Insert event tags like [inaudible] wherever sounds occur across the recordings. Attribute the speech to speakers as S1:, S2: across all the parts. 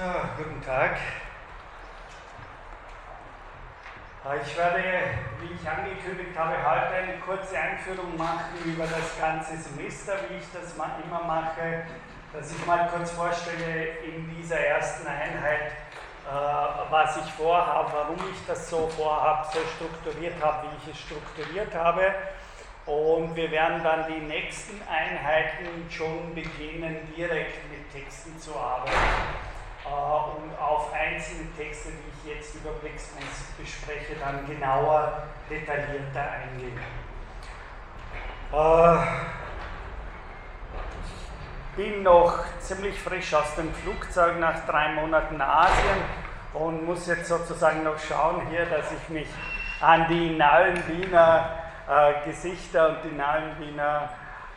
S1: Ja, guten Tag. Ich werde, wie ich angekündigt habe, heute eine kurze Einführung machen über das ganze Semester, wie ich das immer mache, dass ich mal kurz vorstelle in dieser ersten Einheit, äh, was ich vorhabe, warum ich das so vorhabe, so strukturiert habe, wie ich es strukturiert habe. Und wir werden dann die nächsten Einheiten schon beginnen, direkt mit Texten zu arbeiten und auf einzelne Texte, die ich jetzt überblicksmäßig bespreche, dann genauer, detaillierter eingehen. Äh, ich bin noch ziemlich frisch aus dem Flugzeug nach drei Monaten Asien und muss jetzt sozusagen noch schauen hier, dass ich mich an die neuen Wiener äh, Gesichter und die neuen Wiener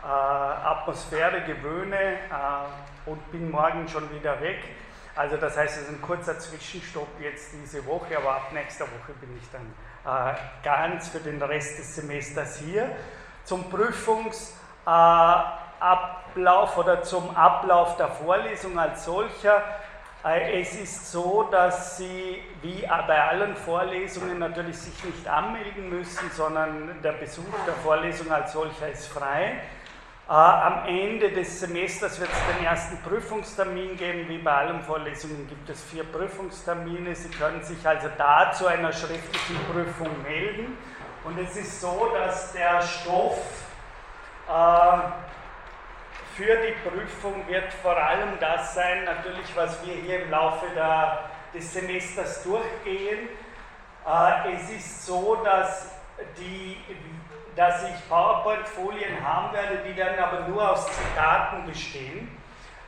S1: äh, Atmosphäre gewöhne äh, und bin morgen schon wieder weg. Also das heißt, es ist ein kurzer Zwischenstopp jetzt diese Woche, aber ab nächster Woche bin ich dann äh, ganz für den Rest des Semesters hier. Zum Prüfungsablauf oder zum Ablauf der Vorlesung als solcher. Äh, es ist so, dass Sie wie bei allen Vorlesungen natürlich sich nicht anmelden müssen, sondern der Besuch der Vorlesung als solcher ist frei. Äh, am Ende des Semesters wird es den ersten Prüfungstermin geben. Wie bei allen Vorlesungen gibt es vier Prüfungstermine. Sie können sich also da zu einer schriftlichen Prüfung melden. Und es ist so, dass der Stoff äh, für die Prüfung wird vor allem das sein, natürlich, was wir hier im Laufe der, des Semesters durchgehen. Äh, es ist so, dass die dass ich PowerPoint-Folien haben werde, die dann aber nur aus Zitaten bestehen.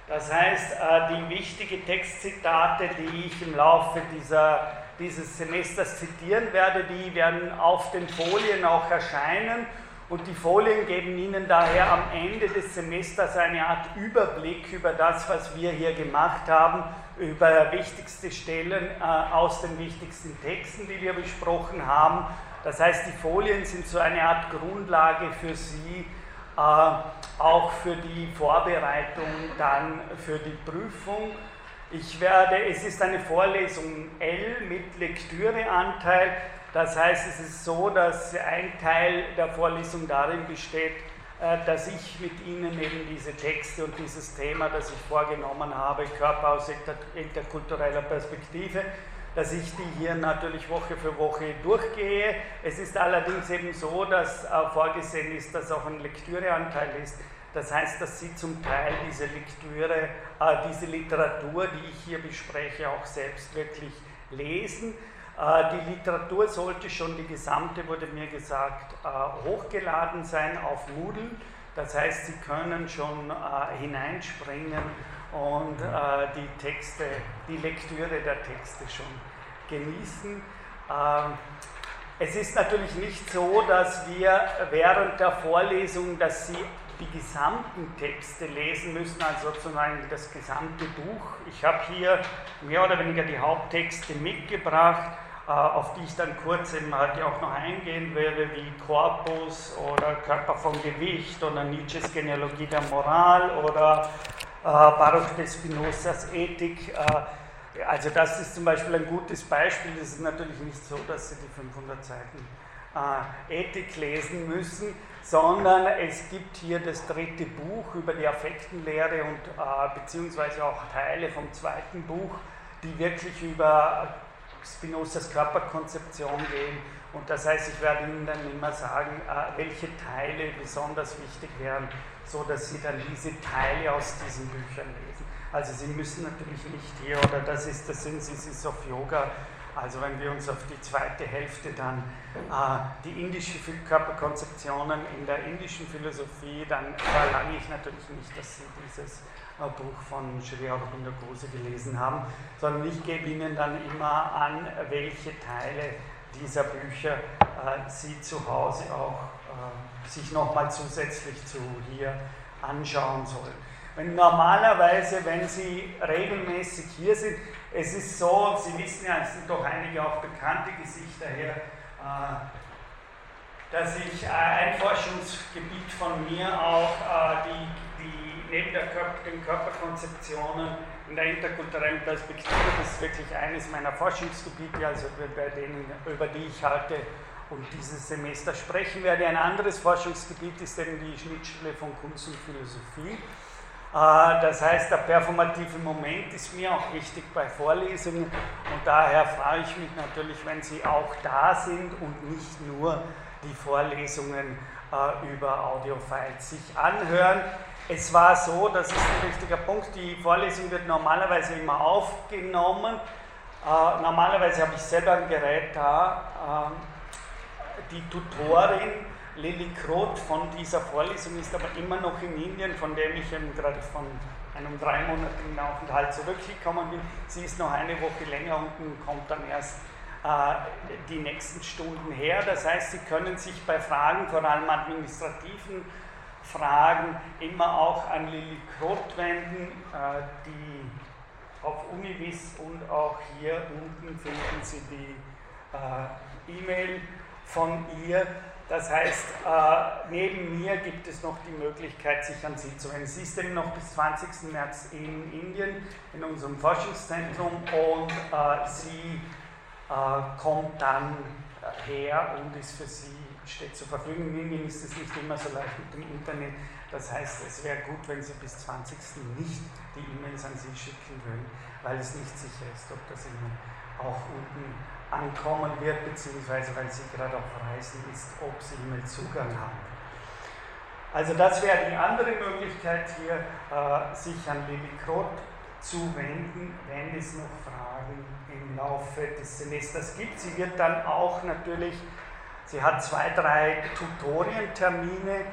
S1: Das heißt, äh, die wichtigen Textzitate, die ich im Laufe dieser, dieses Semesters zitieren werde, die werden auf den Folien auch erscheinen. Und die Folien geben Ihnen daher am Ende des Semesters eine Art Überblick über das, was wir hier gemacht haben, über wichtigste Stellen äh, aus den wichtigsten Texten, die wir besprochen haben das heißt, die Folien sind so eine Art Grundlage für Sie, äh, auch für die Vorbereitung dann für die Prüfung. Ich werde, es ist eine Vorlesung L mit Lektüreanteil. Das heißt, es ist so, dass ein Teil der Vorlesung darin besteht, äh, dass ich mit Ihnen eben diese Texte und dieses Thema, das ich vorgenommen habe, Körper aus interkultureller Perspektive, dass ich die hier natürlich Woche für Woche durchgehe. Es ist allerdings eben so, dass äh, vorgesehen ist, dass auch ein Lektüreanteil ist. Das heißt, dass Sie zum Teil diese Lektüre, äh, diese Literatur, die ich hier bespreche, auch selbst wirklich lesen. Äh, die Literatur sollte schon, die gesamte, wurde mir gesagt, hochgeladen sein auf Moodle. Das heißt, Sie können schon hineinspringen und äh, die Texte, die Lektüre der Texte schon genießen. Ähm, es ist natürlich nicht so, dass wir während der Vorlesung, dass Sie die gesamten Texte lesen müssen, also sozusagen das gesamte Buch. Ich habe hier mehr oder weniger die Haupttexte mitgebracht, äh, auf die ich dann kurz eben heute auch noch eingehen werde, wie Corpus oder Körper vom Gewicht oder Nietzsches Genealogie der Moral oder Baruch de Spinozas Ethik. Äh, also das ist zum Beispiel ein gutes Beispiel. Es ist natürlich nicht so, dass Sie die 500 Seiten äh, Ethik lesen müssen, sondern es gibt hier das dritte Buch über die Affektenlehre und beziehungsweise auch Teile vom zweiten Buch, die wirklich über Spinozas Körperkonzeption gehen. Und das heißt, ich werde Ihnen dann immer sagen, welche Teile besonders wichtig wären so dass Sie dann diese Teile aus diesen Büchern lesen. Also Sie müssen natürlich nicht hier, oder das ist, Sie, Sie auf Yoga, also wenn wir uns auf die zweite Hälfte dann äh, die indische Körperkonzeptionen in der indischen Philosophie, dann verlange ich natürlich nicht, dass Sie dieses äh, Buch von Sri Aurobindo Gose gelesen haben, sondern ich gebe Ihnen dann immer an, welche Teile dieser Bücher äh, Sie zu Hause auch äh, sich nochmal zusätzlich zu hier anschauen sollen. Wenn normalerweise, wenn Sie regelmäßig hier sind, es ist so, Sie wissen ja, es sind doch einige auch bekannte Gesichter hier, äh, dass ich äh, ein Forschungsgebiet von mir auch die, die neben der Körper, den Körperkonzeptionen in der interkulturellen Perspektive, das ist wirklich eines meiner Forschungsgebiete, also bei denen, über die ich halte und dieses Semester sprechen werde. Ein anderes Forschungsgebiet ist eben die Schnittstelle von Kunst und Philosophie. Äh, das heißt, der performative Moment ist mir auch wichtig bei Vorlesungen und daher freue ich mich natürlich, wenn Sie auch da sind und nicht nur die Vorlesungen äh, über Audiofiles sich anhören. Es war so, das ist ein wichtiger Punkt, die Vorlesung wird normalerweise immer aufgenommen. Äh, normalerweise habe ich selber ein Gerät da. Die Tutorin Lilly Kroth von dieser Vorlesung ist aber immer noch in Indien, von dem ich gerade von einem dreimonatigen Aufenthalt zurückgekommen bin. Sie ist noch eine Woche länger und kommt dann erst äh, die nächsten Stunden her. Das heißt, Sie können sich bei Fragen, vor allem administrativen Fragen, immer auch an Lilly Kroth wenden, äh, die auf Univis und auch hier unten finden Sie die äh, E-Mail von ihr. Das heißt, äh, neben mir gibt es noch die Möglichkeit, sich an Sie zu wenden. Sie ist eben noch bis 20. März in Indien, in unserem Forschungszentrum und äh, sie äh, kommt dann her und ist für Sie, steht zur Verfügung. In Indien ist es nicht immer so leicht mit dem Internet. Das heißt, es wäre gut, wenn Sie bis 20. nicht die E-Mails an Sie schicken würden, weil es nicht sicher ist, ob das Ihnen auch unten ankommen wird, beziehungsweise weil sie gerade auf Reisen ist, ob sie E-Mail-Zugang haben. Also das wäre die andere Möglichkeit hier, äh, sich an Lili Kroth zu wenden, wenn es noch Fragen im Laufe des Semesters gibt. Sie wird dann auch natürlich, sie hat zwei, drei Tutorientermine,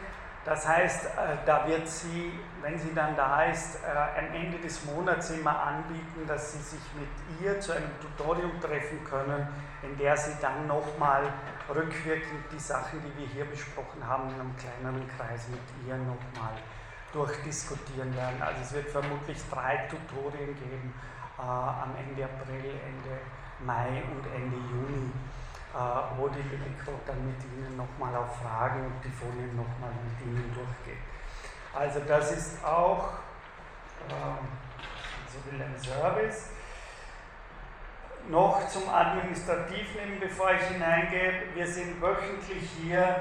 S1: das heißt, äh, da wird sie, wenn sie dann da ist, äh, am Ende des Monats immer anbieten, dass Sie sich mit ihr zu einem Tutorium treffen können, in der Sie dann nochmal rückwirkend die Sachen, die wir hier besprochen haben, in einem kleineren Kreis mit ihr nochmal durchdiskutieren werden. Also es wird vermutlich drei Tutorien geben äh, am Ende April, Ende Mai und Ende Juni äh, wo die Lillico dann mit Ihnen nochmal auf Fragen und die Folien nochmal mit Ihnen durchgeht. Also das ist auch ähm, so will ein Service. Noch zum Administrativen, bevor ich hineingehe. Wir sind wöchentlich hier,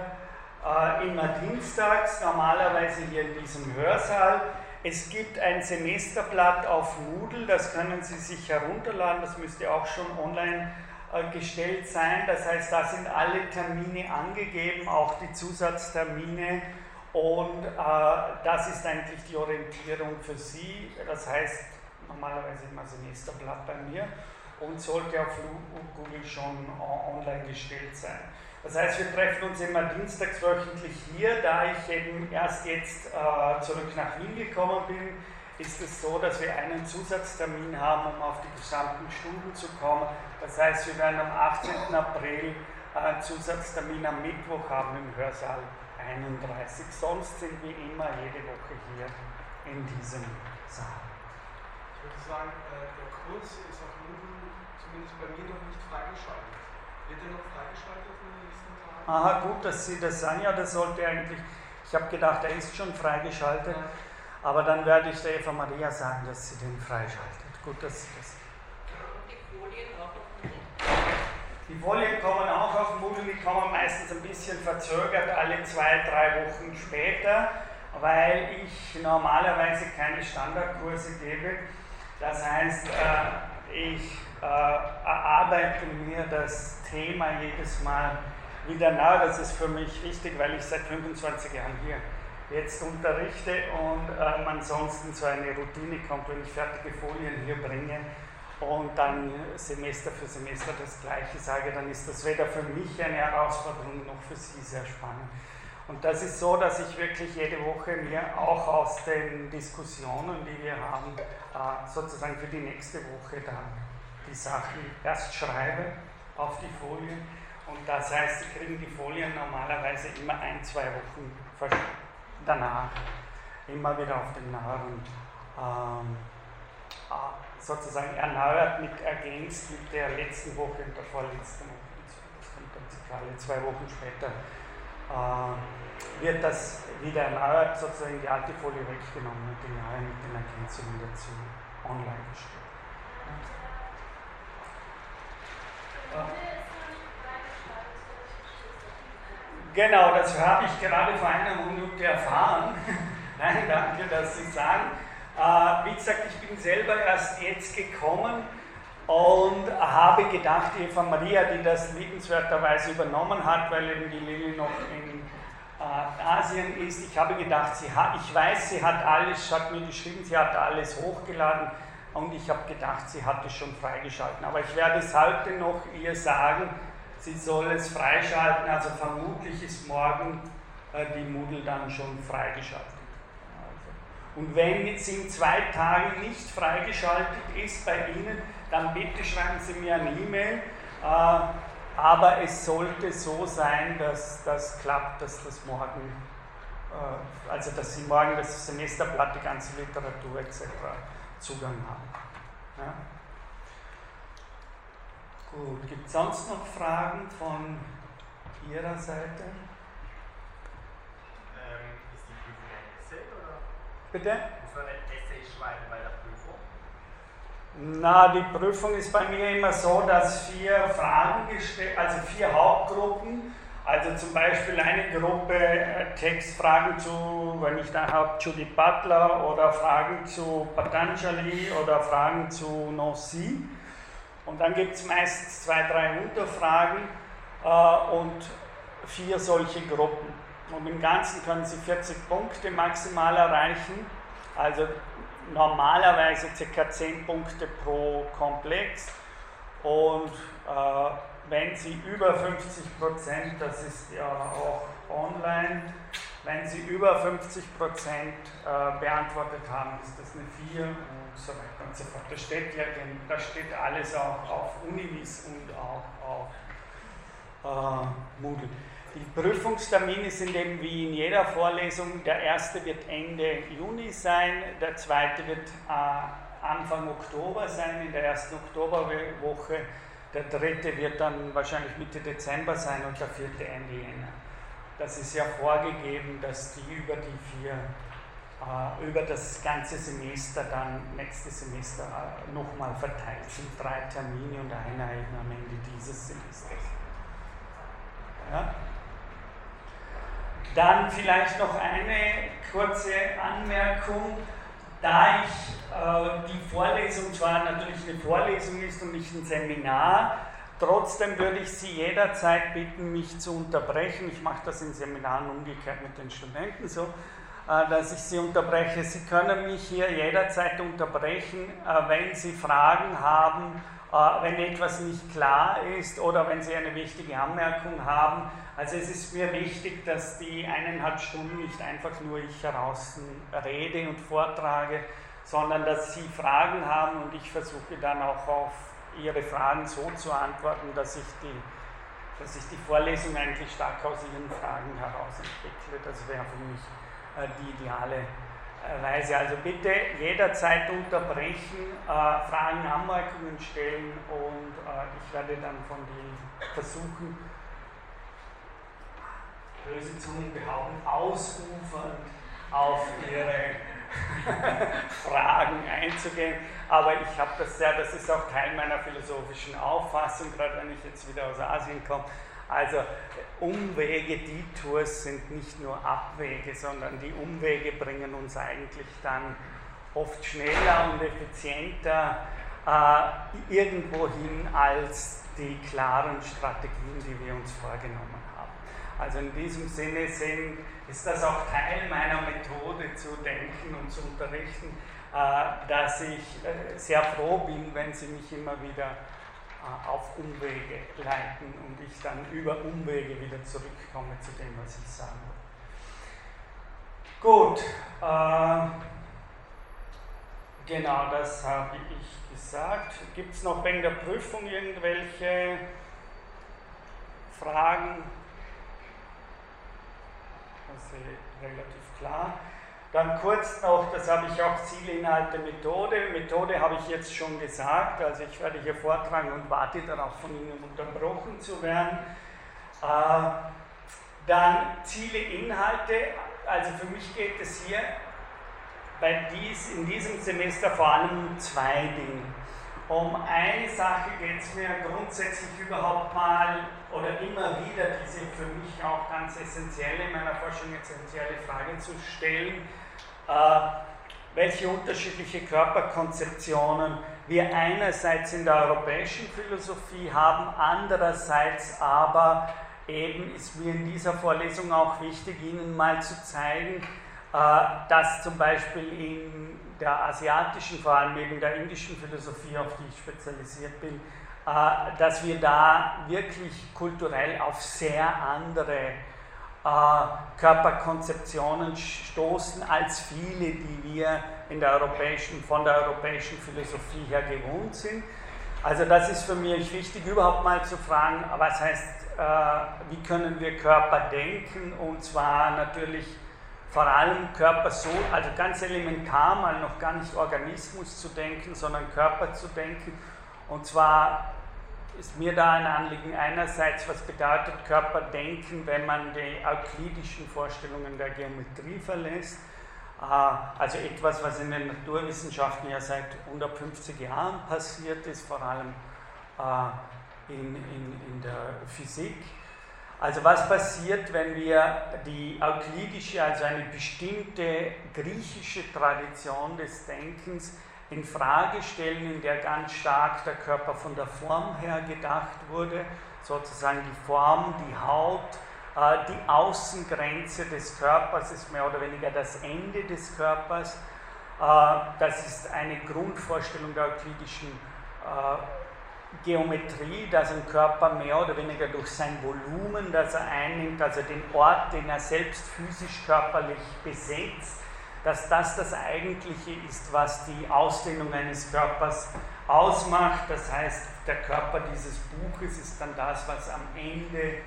S1: äh, immer dienstags, normalerweise hier in diesem Hörsaal. Es gibt ein Semesterblatt auf Moodle, das können Sie sich herunterladen, das müsste auch schon online äh, gestellt sein. Das heißt, da sind alle Termine angegeben, auch die Zusatztermine. Und äh, das ist eigentlich die Orientierung für Sie. Das heißt, normalerweise immer Semesterblatt bei mir und sollte auf Google schon online gestellt sein. Das heißt, wir treffen uns immer dienstags wöchentlich hier. Da ich eben erst jetzt äh, zurück nach Wien gekommen bin, ist es so, dass wir einen Zusatztermin haben, um auf die gesamten Stunden zu kommen. Das heißt, wir werden am 18. April einen Zusatztermin am Mittwoch haben im Hörsaal 31. Sonst sind wir immer jede Woche hier in diesem Saal.
S2: Ich würde sagen, äh, der Kurs ist auf Moodle zumindest bei mir noch nicht freigeschaltet. Wird er noch freigeschaltet in den nächsten Tagen?
S1: Aha, gut, dass Sie das sagen. Ja, das sollte eigentlich, ich habe gedacht, er ist schon freigeschaltet. Ja. Aber dann werde ich der Eva Maria sagen, dass sie den freischaltet. Gut, dass sie das. Die Folien kommen auch auf Moodle, die kommen meistens ein bisschen verzögert, alle zwei, drei Wochen später, weil ich normalerweise keine Standardkurse gebe. Das heißt, äh, ich äh, erarbeite mir das Thema jedes Mal wieder neu. Das ist für mich wichtig, weil ich seit 25 Jahren hier jetzt unterrichte und ähm, ansonsten so eine Routine kommt, wenn ich fertige Folien hier bringe und dann Semester für Semester das Gleiche sage, dann ist das weder für mich eine Herausforderung noch für Sie sehr spannend. Und das ist so, dass ich wirklich jede Woche mir auch aus den Diskussionen, die wir haben, äh, sozusagen für die nächste Woche dann die Sachen erst schreibe auf die Folien. Und das heißt, Sie kriegen die Folien normalerweise immer ein, zwei Wochen danach immer wieder auf den Nahrung ähm, sozusagen erneuert, mit, ergänzt mit der letzten Woche und der vorletzten Woche. Das kommt dann alle zwei Wochen später äh, wird das wieder erneuert, sozusagen die alte Folie weggenommen und die neue mit den Ergänzungen dazu online gestellt. Genau, das habe ich gerade vor einer Minute erfahren. [laughs] Nein, danke, dass Sie sagen. Äh, wie gesagt, ich bin selber erst jetzt gekommen und habe gedacht, Eva Maria, die das liebenswerterweise übernommen hat, weil eben die Lilly noch in äh, Asien ist, ich habe gedacht, sie hat, ich weiß, sie hat alles, sie hat mir geschrieben, sie hat alles hochgeladen und ich habe gedacht, sie hat es schon freigeschalten. Aber ich werde es heute noch ihr sagen, sie soll es freischalten, also vermutlich ist morgen äh, die Moodle dann schon freigeschaltet. Und wenn sie in zwei Tagen nicht freigeschaltet ist bei Ihnen, dann bitte schreiben Sie mir eine E-Mail. Äh, aber es sollte so sein, dass das klappt, dass das morgen, äh, also dass Sie morgen das Semesterblatt, die ganze Literatur etc. Zugang haben. Ja? Gut, gibt es sonst noch Fragen von Ihrer Seite? Bitte? Muss man ein Essay schreiben bei der Prüfung? Na, die Prüfung ist bei mir immer so, dass vier Fragen gestellt, also vier Hauptgruppen, also zum Beispiel eine Gruppe äh, Textfragen zu, wenn ich da habe, Judith Butler oder Fragen zu Patanjali oder Fragen zu Nancy. Und dann gibt es meistens zwei, drei Unterfragen äh, und vier solche Gruppen. Und im Ganzen können Sie 40 Punkte maximal erreichen, also normalerweise ca. 10 Punkte pro Komplex. Und äh, wenn Sie über 50 Prozent, das ist ja auch online, wenn Sie über 50 Prozent äh, beantwortet haben, ist das eine 4 und so weiter und so fort. Das steht ja, da steht alles auch auf Univis und auch auf äh, Moodle. Die Prüfungstermine sind eben wie in jeder Vorlesung. Der erste wird Ende Juni sein, der zweite wird äh, Anfang Oktober sein, in der ersten Oktoberwoche. Der dritte wird dann wahrscheinlich Mitte Dezember sein und der vierte Ende Jänner. Das ist ja vorgegeben, dass die über die vier, äh, über das ganze Semester dann, nächstes Semester äh, nochmal verteilt sind. Drei Termine und einer eben am Ende dieses Semesters. Ja? Dann vielleicht noch eine kurze Anmerkung. Da ich äh, die Vorlesung zwar natürlich eine Vorlesung ist und nicht ein Seminar, trotzdem würde ich Sie jederzeit bitten, mich zu unterbrechen. Ich mache das in Seminaren umgekehrt mit den Studenten so, dass ich Sie unterbreche. Sie können mich hier jederzeit unterbrechen, äh, wenn Sie Fragen haben, äh, wenn etwas nicht klar ist oder wenn Sie eine wichtige Anmerkung haben also es ist mir wichtig, dass die eineinhalb Stunden nicht einfach nur ich heraus rede und vortrage, sondern dass Sie Fragen haben und ich versuche dann auch auf Ihre Fragen so zu antworten, dass ich die, dass ich die Vorlesung eigentlich stark aus Ihren Fragen heraus entwickle. Das wäre für mich äh, die ideale äh, Weise. Also bitte jederzeit unterbrechen, äh, Fragen, Anmerkungen stellen und ich werde dann von denen versuchen, böse Zungen behaupten, ausufernd auf ihre [laughs] Fragen einzugehen. Aber ich habe das sehr, das ist auch Teil meiner philosophischen Auffassung, gerade wenn ich jetzt wieder aus Asien komme. Also Umwege, Detours sind nicht nur Abwege, sondern die Umwege bringen uns eigentlich dann oft schneller und effizienter äh, irgendwo hin als die klaren Strategien, die wir uns vorgenommen haben. Also in diesem Sinne sind, ist das auch Teil meiner Methode zu denken und zu unterrichten, äh, dass ich äh, sehr froh bin, wenn Sie mich immer wieder auf Umwege leiten und ich dann über Umwege wieder zurückkomme zu dem, was ich sagen will. Gut, genau das habe ich gesagt. Gibt es noch wegen der Prüfung irgendwelche Fragen? das ist relativ klar. Dann kurz noch, das habe ich auch Ziele, Inhalte, Methode. Methode habe ich jetzt schon gesagt, also ich werde hier vortragen und warte darauf, von Ihnen unterbrochen zu werden. Äh, Dann Ziele, Inhalte. Also für mich geht es hier bei dies, in diesem Semester vor allem um zwei Dinge. Um eine Sache geht es mir grundsätzlich überhaupt mal oder immer wieder diese für mich auch ganz essentielle, in meiner Forschung essentielle Frage zu stellen, welche unterschiedliche Körperkonzeptionen wir einerseits in der europäischen Philosophie haben, andererseits aber eben ist mir in dieser Vorlesung auch wichtig, Ihnen mal zu zeigen, äh, dass zum Beispiel in der asiatischen, vor allem eben der indischen Philosophie, auf die ich spezialisiert bin, äh, dass wir da wirklich kulturell auf sehr andere äh, Körperkonzeptionen stoßen als viele, die wir in der europäischen, von der europäischen Philosophie her gewohnt sind. Also das ist für mich wichtig, überhaupt mal zu fragen, was heißt, äh, wie können wir Körper denken und zwar natürlich vor allem Körper so, also ganz elementar mal noch gar nicht Organismus zu denken, sondern Körper zu denken. Und zwar ist mir da ein Anliegen einerseits, was bedeutet Körperdenken, wenn man die euklidischen Vorstellungen der Geometrie verlässt. Äh, also etwas, was in den Naturwissenschaften ja seit 150 Jahren passiert ist, vor allem äh, in, in, in der Physik. Also was passiert, wenn wir die euklidische, also eine bestimmte griechische Tradition des Denkens in Frage stellen, in der ganz stark der Körper von der Form her gedacht wurde, sozusagen die Form, die Haut, äh, die Außengrenze des Körpers ist mehr oder weniger das Ende des Körpers. Äh, das ist eine Grundvorstellung der euklidischen äh, Geometrie, dass ein Körper mehr oder weniger durch sein Volumen, das er einnimmt, also den Ort, den er selbst physisch körperlich besetzt, dass das das Eigentliche ist, was die Ausdehnung eines Körpers ausmacht. Das heißt, der Körper dieses Buches ist dann das, was am Ende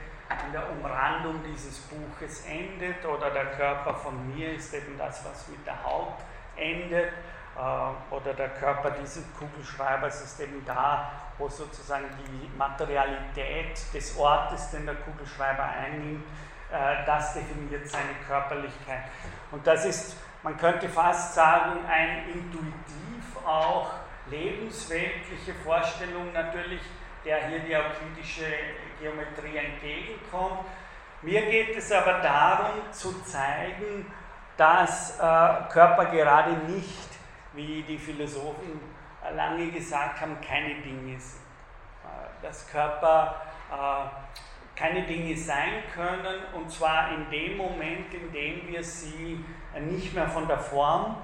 S1: in der Umrandung dieses Buches endet, oder der Körper von mir ist eben das, was mit der Haut endet, äh, oder der Körper dieses Kugelschreibers ist eben da, wo sozusagen die Materialität des Ortes, den der Kugelschreiber einnimmt, äh, das definiert seine Körperlichkeit. Und das ist, man könnte fast sagen, ein intuitiv auch lebensweltliche Vorstellung natürlich, der hier die euklidische Geometrie entgegenkommt. Mir geht es aber darum zu zeigen, dass äh, Körper gerade nicht, wie die Philosophen lange gesagt haben, keine Dinge sind. Äh, dass Körper äh, keine Dinge sein können und zwar in dem Moment, in dem wir sie nicht mehr von der Form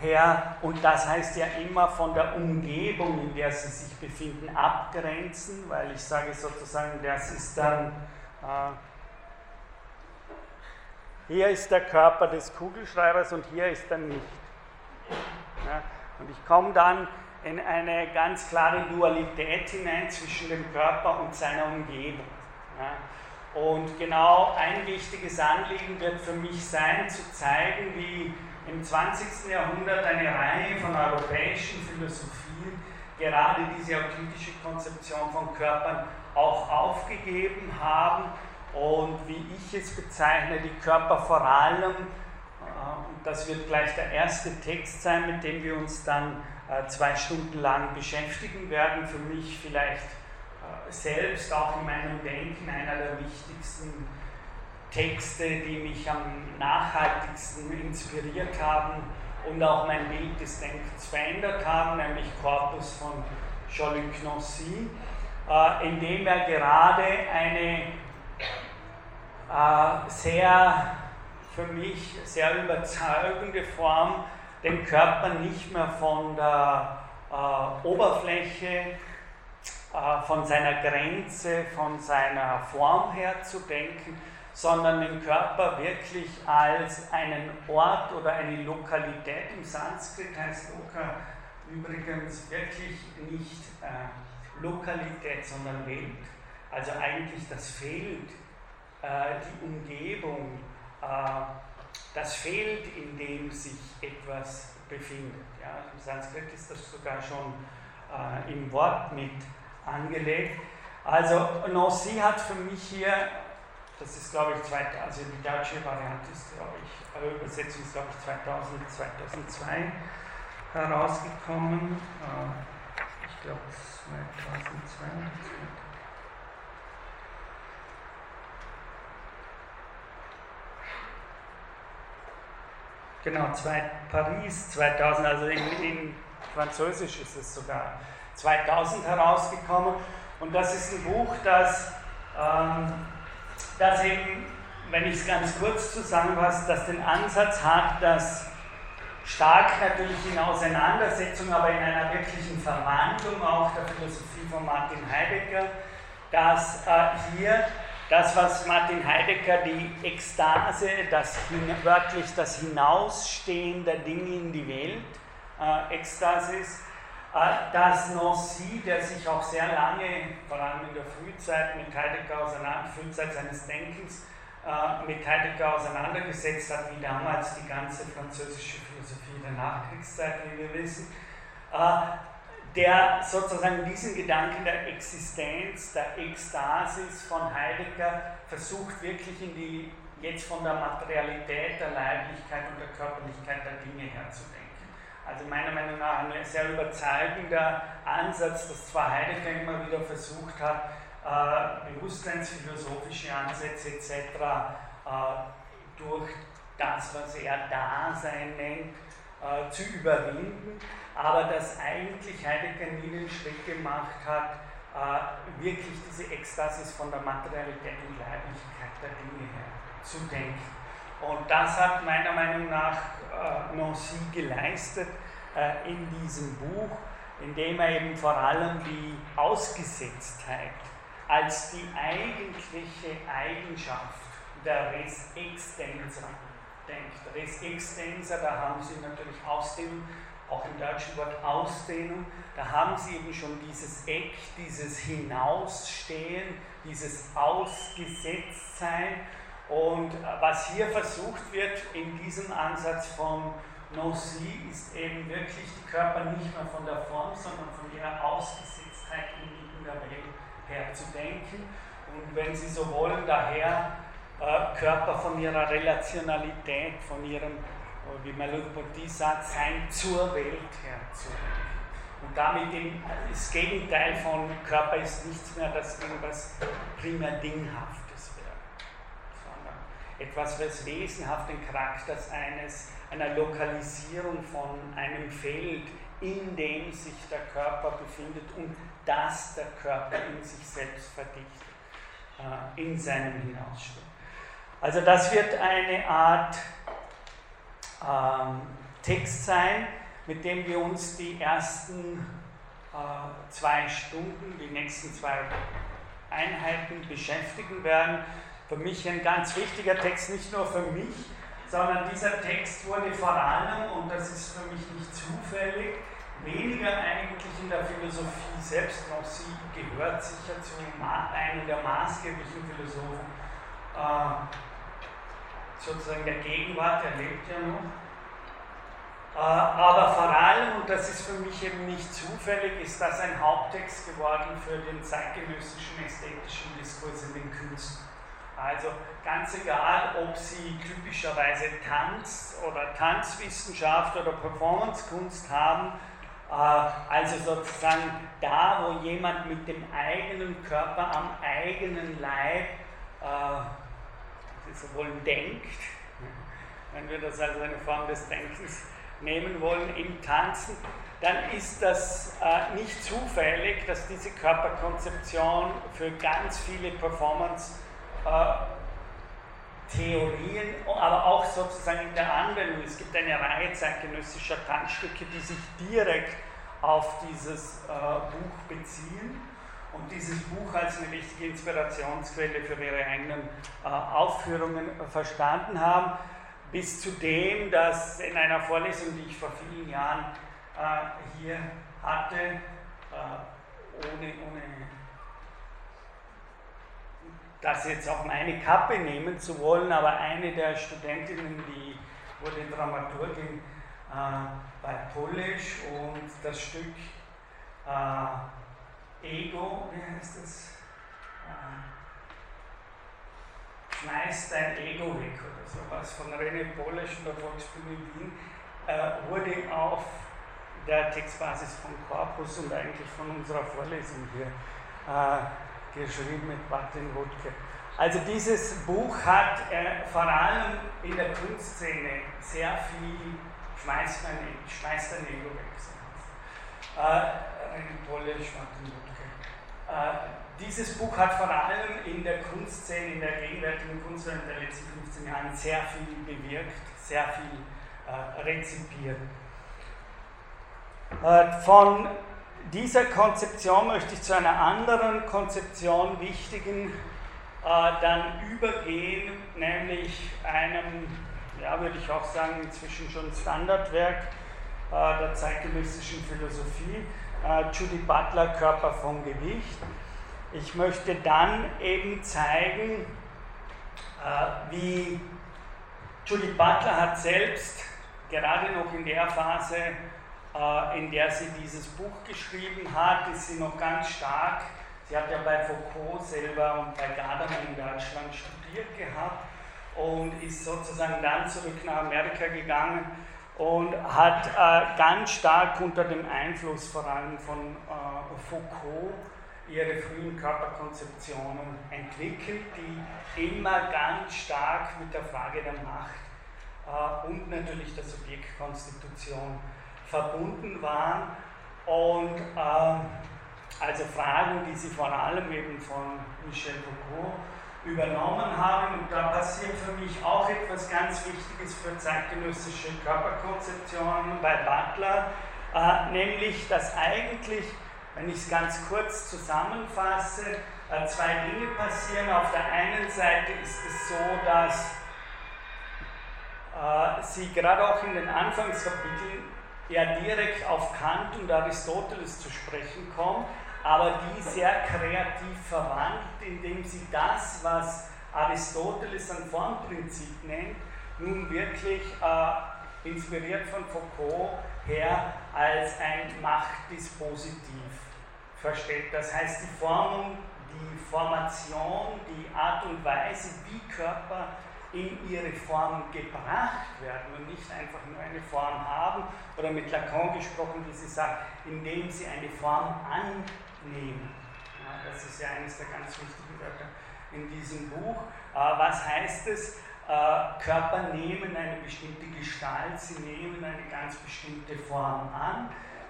S1: her und das heißt ja immer von der Umgebung, in der sie sich befinden, abgrenzen, weil ich sage sozusagen, das ist dann, äh, hier ist der Körper des Kugelschreibers und hier ist er nicht. Ja, und ich komme dann in eine ganz klare Dualität hinein zwischen dem Körper und seiner Umgebung. Ja. Und genau ein wichtiges Anliegen wird für mich sein, zu zeigen, wie im 20. Jahrhundert eine Reihe von europäischen Philosophien gerade diese euklidische Konzeption von Körpern auch aufgegeben haben und wie ich es bezeichne, die Körper vor allem, äh, und das wird gleich der erste Text sein, mit dem wir uns dann äh, zwei Stunden lang beschäftigen werden, für mich vielleicht selbst auch in meinem Denken einer der wichtigsten Texte, die mich am nachhaltigsten inspiriert haben und auch mein Bild des Denkens verändert haben, nämlich Corpus von Jolly-Knossi, äh, in dem er gerade eine sehr, für mich sehr überzeugende Form den Körper nicht mehr von der äh, Oberfläche, äh, von seiner Grenze, von seiner Form her zu denken, sondern den Körper wirklich als einen Ort oder eine Lokalität. Im Sanskrit heißt Loka übrigens wirklich nicht äh, Lokalität, sondern Welt. Also eigentlich das Feld, äh, die Umgebung, äh, das Feld, in dem sich etwas befindet. Ja, Im Sanskrit ist das sogar schon äh, im Wort mit angelegt. Also Nancy hat für mich hier das ist glaube ich, zwei, also die deutsche Variante ist glaube ich, Übersetzung ist glaube ich 2000, 2002 herausgekommen. Äh, ich glaube 2002. Genau, zwei, Paris 2000, also in, in Französisch ist es sogar 2000 herausgekommen. Und das ist ein Buch, das, ähm, das eben, wenn ich es ganz kurz zusammenfasse, das den Ansatz hat, dass stark natürlich in Auseinandersetzung, aber in einer wirklichen Verwandlung auch der Philosophie von Martin Heidegger, dass äh, hier das, was Martin Heidegger die Ekstase, das wörtlich das Hinausstehen der Dinge in die Welt, äh, Ekstase ist, dass Nancy, der sich auch sehr lange, vor allem in der Frühzeit mit Heidegger auseinander, Frühzeit seines Denkens, äh, mit Heidegger auseinandergesetzt hat, wie damals die ganze französische Philosophie der Nachkriegszeit, wie wir wissen, äh, der sozusagen diesen Gedanken der Existenz, der Ekstasis von Heidegger versucht wirklich in die, jetzt von der Materialität, der Leiblichkeit und der Körperlichkeit der Dinge herzudenken. Also meiner Meinung nach ein sehr überzeugender Ansatz, dass zwar Heidegger immer wieder versucht hat, äh, bewusstseinsphilosopische Ansätze etc. Äh, durch das, was er Dasein nennt, äh, zu überwinden, aber dass eigentlich Heidegger nie den Schritt gemacht hat, äh, wirklich diese Ekstasis von der Materialität und Leiblichkeit der Dinge her zu denken. Und das hat meiner Meinung nach äh, Nancy geleistet äh, in diesem Buch, indem er eben vor allem die Ausgesetztheit als die eigentliche Eigenschaft der Res Extensa denkt. Res Extensa, da haben Sie natürlich Ausdehnung, auch im deutschen Wort Ausdehnung, da haben Sie eben schon dieses Eck, dieses Hinausstehen, dieses Ausgesetztsein. Und was hier versucht wird in diesem Ansatz von Nancy, ist eben wirklich die Körper nicht mehr von der Form, sondern von ihrer Ausgesetztheit in der Welt her zu denken. Und wenn Sie so wollen, daher äh, Körper von ihrer Relationalität, von ihrem, äh, wie Merleau-Ponty sagt, Sein zur Welt her zu und damit das Gegenteil von Körper ist nichts mehr, das irgendwas primär wäre, sondern etwas, was wesenhaften Charakters eines, einer Lokalisierung von einem Feld, in dem sich der Körper befindet und das der Körper in sich selbst verdichtet, äh, in seinem Hinausstehen. Also das wird eine Art ähm, Text sein, mit dem wir uns die ersten äh, zwei Stunden, die nächsten zwei Einheiten beschäftigen werden. Für mich ein ganz wichtiger Text, nicht nur für mich, sondern dieser Text wurde vor allem, und das ist für mich nicht zufällig, weniger eigentlich in der Philosophie selbst noch, sie gehört sicher zu einem der maßgeblichen Philosophen äh, sozusagen der Gegenwart, er lebt ja noch. Äh, aber vor allem, und das ist für mich eben nicht zufällig, ist das ein Haupttext geworden für den zeitgenössischen ästhetischen Diskurs in den Künsten. Also ganz egal, ob Sie typischerweise Tanz oder Tanzwissenschaft oder Performancekunst haben, äh, also sozusagen da, wo jemand mit dem eigenen Körper am eigenen Leib äh, sowohl denkt, [laughs] wenn wir das als eine Form des Denkens nehmen wollen, im Tanzen, dann ist das äh, nicht zufällig, dass diese Körperkonzeption für ganz viele Performance-Theorien, äh, aber auch sozusagen in der Anwendung, es gibt eine Reihe zeitgenössischer Tanzstücke, die sich direkt auf dieses äh, Buch beziehen. Und dieses Buch als eine wichtige Inspirationsquelle für ihre eigenen äh, Aufführungen verstanden haben, bis zu dem, dass in einer Vorlesung, die ich vor vielen Jahren äh, hier hatte, äh, ohne, ohne das jetzt auf meine Kappe nehmen zu wollen, aber eine der Studentinnen, die wurde Dramaturgin äh, bei Polish und das Stück äh, Ego, wie heißt das? Schmeiß dein Ego weg oder sowas von René Polish von der Volksbühne Wien, äh, wurde auf der Textbasis von Corpus und eigentlich von unserer Vorlesung hier äh, geschrieben mit Martin Wutke. Also dieses Buch hat äh, vor allem in der Kunstszene sehr viel Schmeiß dein, Schmeiß dein Ego weg. Äh, eine tolle Martin Wutke. Äh, dieses Buch hat vor allem in der Kunstszene, in der gegenwärtigen Kunstszene der letzten 15 Jahren sehr viel bewirkt, sehr viel äh, rezipiert. Äh, von dieser Konzeption möchte ich zu einer anderen Konzeption wichtigen äh, dann übergehen, nämlich einem, ja, würde ich auch sagen, inzwischen schon Standardwerk äh, der zeitgenössischen Philosophie, äh, Judy Butler, Körper vom Gewicht. Ich möchte dann eben zeigen, äh, wie Judy Butler hat selbst gerade noch in der Phase, in der sie dieses Buch geschrieben hat, ist sie noch ganz stark. Sie hat ja bei Foucault selber und bei Gadamer in Deutschland studiert gehabt und ist sozusagen dann zurück nach Amerika gegangen und hat äh, ganz stark unter dem Einfluss vor allem von äh, Foucault ihre frühen Körperkonzeptionen entwickelt, die immer ganz stark mit der Frage der Macht äh, und natürlich der Subjektkonstitution verbunden waren. Und ähm, also Fragen, die sie vor allem eben von Michel Foucault übernommen haben. Und da passiert für mich auch etwas ganz Wichtiges für zeitgenössische Körperkonzeptionen bei Butler, äh, nämlich dass eigentlich, wenn ich es ganz kurz zusammenfasse, äh, zwei Dinge passieren. Auf der einen Seite ist es so, dass äh, sie gerade auch in den Anfangskapiteln ja direkt auf Kant und Aristoteles zu sprechen kommt, aber die sehr kreativ verwandt, indem sie das, was Aristoteles ein Formprinzip nennt, nun wirklich äh, inspiriert von Foucault her als ein Machtdispositiv versteht. Das heißt, die Formung, die Formation, die Art und Weise, wie Körper in ihre Form gebracht werden und nicht einfach nur eine Form haben oder mit Lacan gesprochen, wie sie sagt, indem sie eine Form annehmen nehmen. Ja, das ist ja eines der ganz wichtigen Wörter in diesem Buch. Äh, was heißt es? Äh, Körper nehmen eine bestimmte Gestalt, sie nehmen eine ganz bestimmte Form an.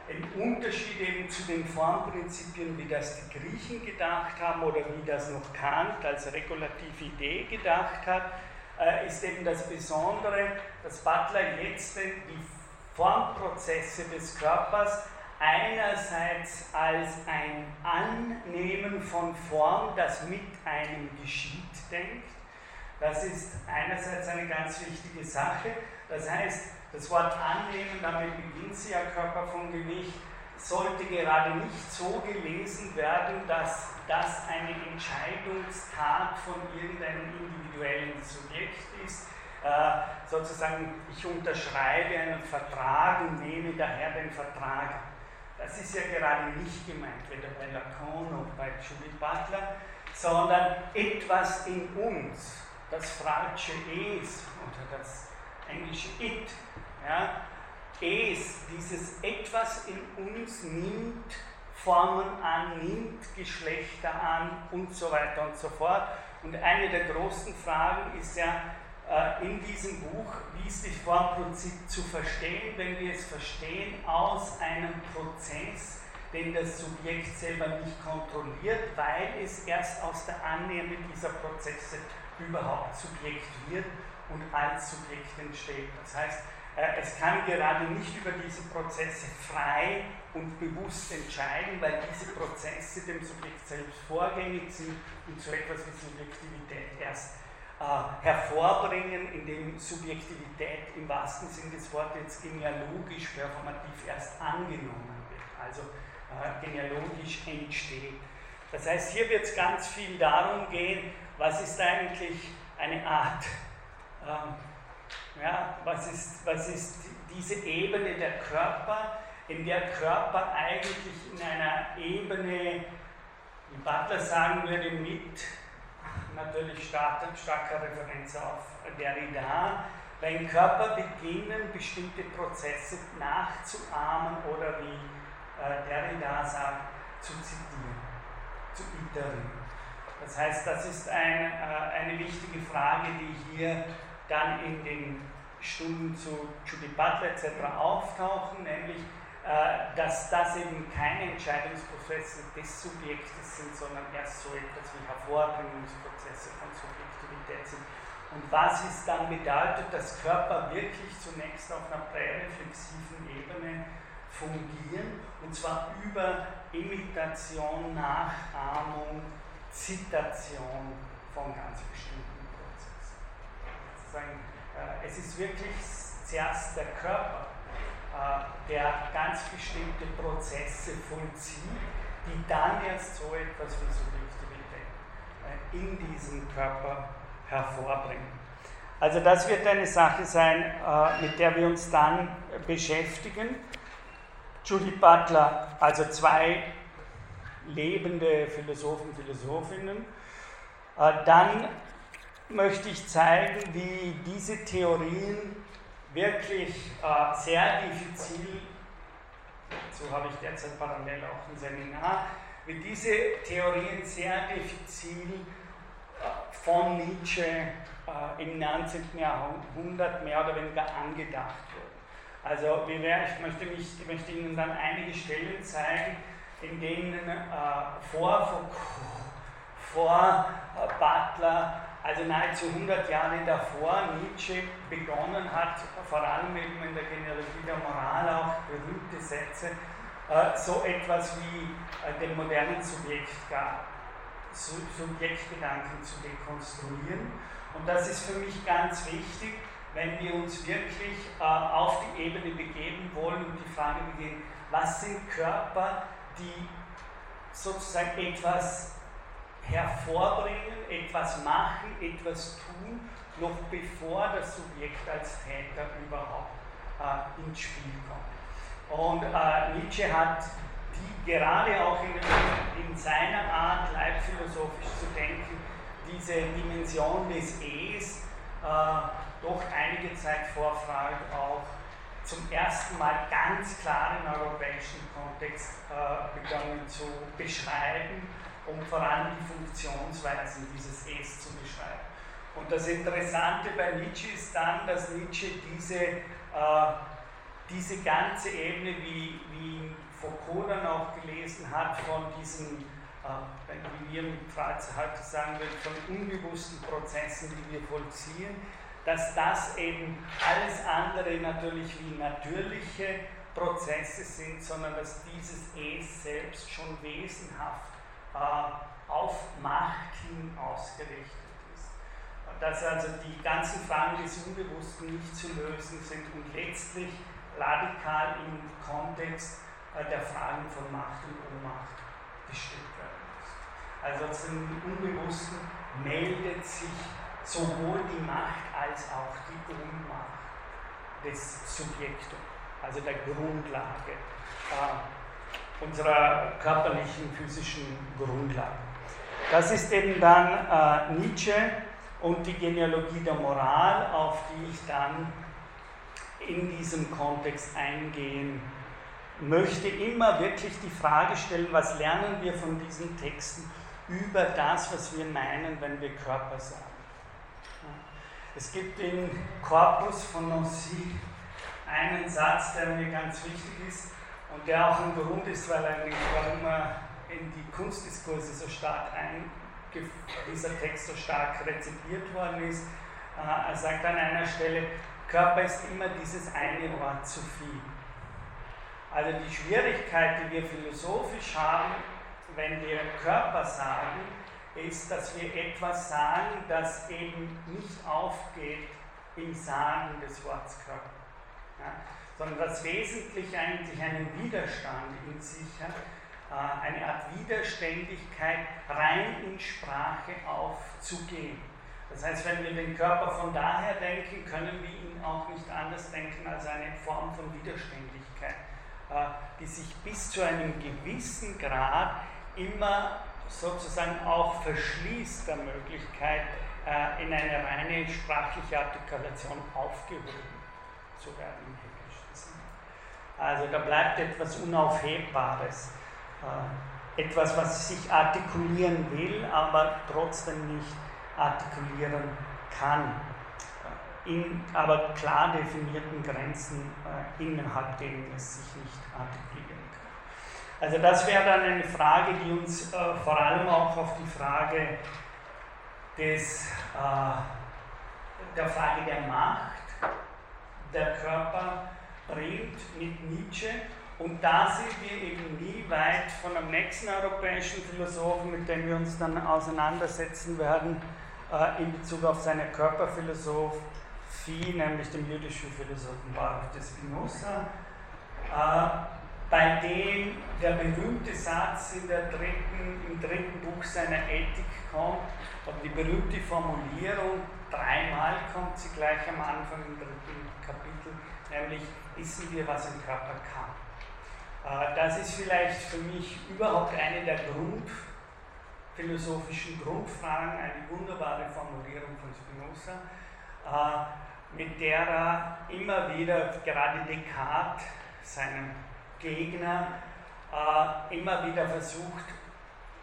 S1: Ein Unterschied eben zu den Formprinzipien, wie das die Griechen gedacht haben oder wie das noch Kant als regulative Idee gedacht hat, äh, ist eben das Besondere, dass Butler jetzt die Formprozesse des Körpers einerseits als ein Annehmen von Form, das mit einem geschieht, denkt. Das ist einerseits eine ganz wichtige Sache. Das heißt, das Wort annehmen, damit beginnt sie ja Körper vom Gewicht, sollte gerade nicht so gelesen werden, dass das eine Entscheidungstat von irgendeinem individuellen Subjekt ist. Äh, sozusagen, ich unterschreibe einen Vertrag und nehme daher den Vertrag das ist ja gerade nicht gemeint, weder bei Lacan noch bei Judith Butler, sondern etwas in uns, das falsche Es oder das englische It. Ja, es, dieses etwas in uns nimmt Formen an, nimmt Geschlechter an und so weiter und so fort. Und eine der großen Fragen ist ja, äh, in diesem Buch, wie ist das Formprinzip zu verstehen, wenn wir es verstehen aus einem Prozess, den das Subjekt selber nicht kontrolliert, weil es erst aus der Annahme dieser Prozesse überhaupt Subjekt wird und als Subjekt entsteht. Das heißt, es kann gerade nicht über diese Prozesse frei und bewusst entscheiden, weil diese Prozesse dem Subjekt selbst vorgängig sind und so etwas wie Subjektivität erst äh, hervorbringen, indem Subjektivität im wahrsten Sinne des Wortes genealogisch performativ erst angenommen wird, also äh, genealogisch entsteht. Das heißt, hier wird es ganz viel darum gehen, was ist eigentlich eine Art, ähm, ja, was ist, was ist diese Ebene der Körper, in der Körper eigentlich in einer Ebene, wie Butler sagen würde, mit natürlich starke, starke Referenz auf Derrida, weil Körper beginnen, bestimmte Prozesse nachzuahmen oder wie äh, Derrida sagt, zu zitieren, zu iterieren. Das heißt, das ist ein, äh, eine wichtige Frage, die hier dann in den Stunden zu Judy Butler etc. auftauchen, nämlich, äh, dass das eben keine Entscheidungsprozesse des Subjektes sind, sondern erst so etwas wie Hervorbringungsprozesse von Subjektivität sind. Und was es dann bedeutet, dass Körper wirklich zunächst auf einer präreflexiven Ebene fungieren, und zwar über Imitation, Nachahmung, Zitation von ganz bestimmten. Sozusagen, äh, es ist wirklich zuerst der Körper, äh, der ganz bestimmte Prozesse vollzieht, die dann erst so etwas wie Subjektivität äh, in diesem Körper hervorbringen. Also das wird eine Sache sein, mit der wir uns dann beschäftigen. Judith Butler, also zwei lebende Philosophen, Philosophinnen. Dann möchte ich zeigen, wie diese Theorien wirklich äh, sehr diffizil, so habe ich derzeit parallel auch ein Seminar, wie diese Theorien sehr diffizil äh, von Nietzsche äh, im 19. Jahrhundert mehr oder weniger angedacht wurden. Also ich möchte, mich, ich möchte Ihnen dann einige Stellen zeigen, in denen äh, vor Foucault, vor äh, Butler also nahezu 100 Jahre davor Nietzsche begonnen hat, vor allem eben in der Genealogie der Moral auch berühmte Sätze, äh, so etwas wie äh, den modernen Subjekt Subjektgedanken zu dekonstruieren. Und das ist für mich ganz wichtig, wenn wir uns wirklich äh, auf die Ebene begeben wollen und die Frage begehen, was sind Körper, die sozusagen etwas hervorbringen, etwas machen, etwas tun, noch bevor das Subjekt als Täter überhaupt äh, ins Spiel kommt. Und äh, Nietzsche hat die gerade auch in, in, seiner Art, leibphilosophisch zu denken, diese Dimension des Es äh, doch einige Zeit vor Freud auch zum ersten Mal ganz klar im europäischen Kontext äh, begonnen zu beschreiben um vor allem die Funktionsweisen dieses Es zu beschreiben. Und das Interessante bei Nietzsche ist dann, dass Nietzsche diese, äh, diese ganze Ebene, wie, wie Foucault dann auch gelesen hat, von diesen, äh, wie wir mit Freud heute sagen würden, von unbewussten Prozessen, die wir vollziehen, dass das eben alles andere natürlich wie natürliche Prozesse sind, sondern dass dieses Es selbst schon wesenhaft äh, auf Macht hin ausgerichtet ist. Dass also die ganzen Fragen des Unbewussten nicht zu lösen sind und letztlich radikal im Kontext äh, der Fragen von Macht und Ohnmacht bestimmt werden müssen. Also zum Unbewussten meldet sich sowohl die Macht als auch die Ohnmacht des Subjektum, also der Grundlage. Äh, unserer körperlichen, physischen Grundlagen. Das ist eben dann äh, Nietzsche und die Genealogie der Moral, auf die ich dann in diesem Kontext eingehen möchte. Immer wirklich die Frage stellen, was lernen wir von diesen Texten über das, was wir meinen, wenn wir Körper sagen. Es gibt im Korpus von Nancy einen Satz, der mir ganz wichtig ist und der auch ein Grund ist, weil eigentlich, warum in die Kunstdiskurse so stark dieser Text so stark rezipiert worden ist. Äh, er sagt an einer Stelle, Körper ist immer dieses eine Wort zu viel. Also die Schwierigkeit, die wir philosophisch haben, wenn wir Körper sagen, ist, dass wir etwas sagen, das eben nicht aufgeht im Sagen des Wortes Körper. Ja? Sondern das Wesentliche eigentlich einen Widerstand in sich hat, äh, eine Art Widerständigkeit rein in Sprache aufzugehen. Das heißt, wenn wir den Körper von daher denken, können wir ihn auch nicht anders denken als eine Form von Widerständigkeit, äh, die sich bis zu einem gewissen Grad immer sozusagen auch verschließt der Möglichkeit, äh, in eine reine sprachliche Artikulation aufgehoben zu werden. Also da bleibt etwas Unaufhebbares, äh, etwas, was sich artikulieren will, aber trotzdem nicht artikulieren kann, äh, in aber klar definierten Grenzen, innerhalb denen es sich nicht artikulieren kann. Also das wäre dann eine Frage, die uns vor allem auch auf die Frage des, äh, der Frage der Macht der Körper bringt mit Nietzsche. Und da sind wir eben nie weit von einem nächsten europäischen Philosophen, mit dem wir uns dann auseinandersetzen werden, äh, in Bezug auf seine Körperphilosophie, nämlich dem jüdischen Philosophen Baruch de Spinoza. Äh, bei dem der berühmte Satz in der dritten, im dritten Buch seiner Ethik kommt, oder die berühmte Formulierung, dreimal kommt sie gleich am Anfang im dritten Kapitel, nämlich wissen wir, was ein Körper kann. Äh, das ist vielleicht für mich überhaupt eine der grundphilosophischen Grundfragen, eine wunderbare Formulierung von Spinoza, äh, mit der er immer wieder, gerade Descartes, seinem Gegner äh, immer wieder versucht,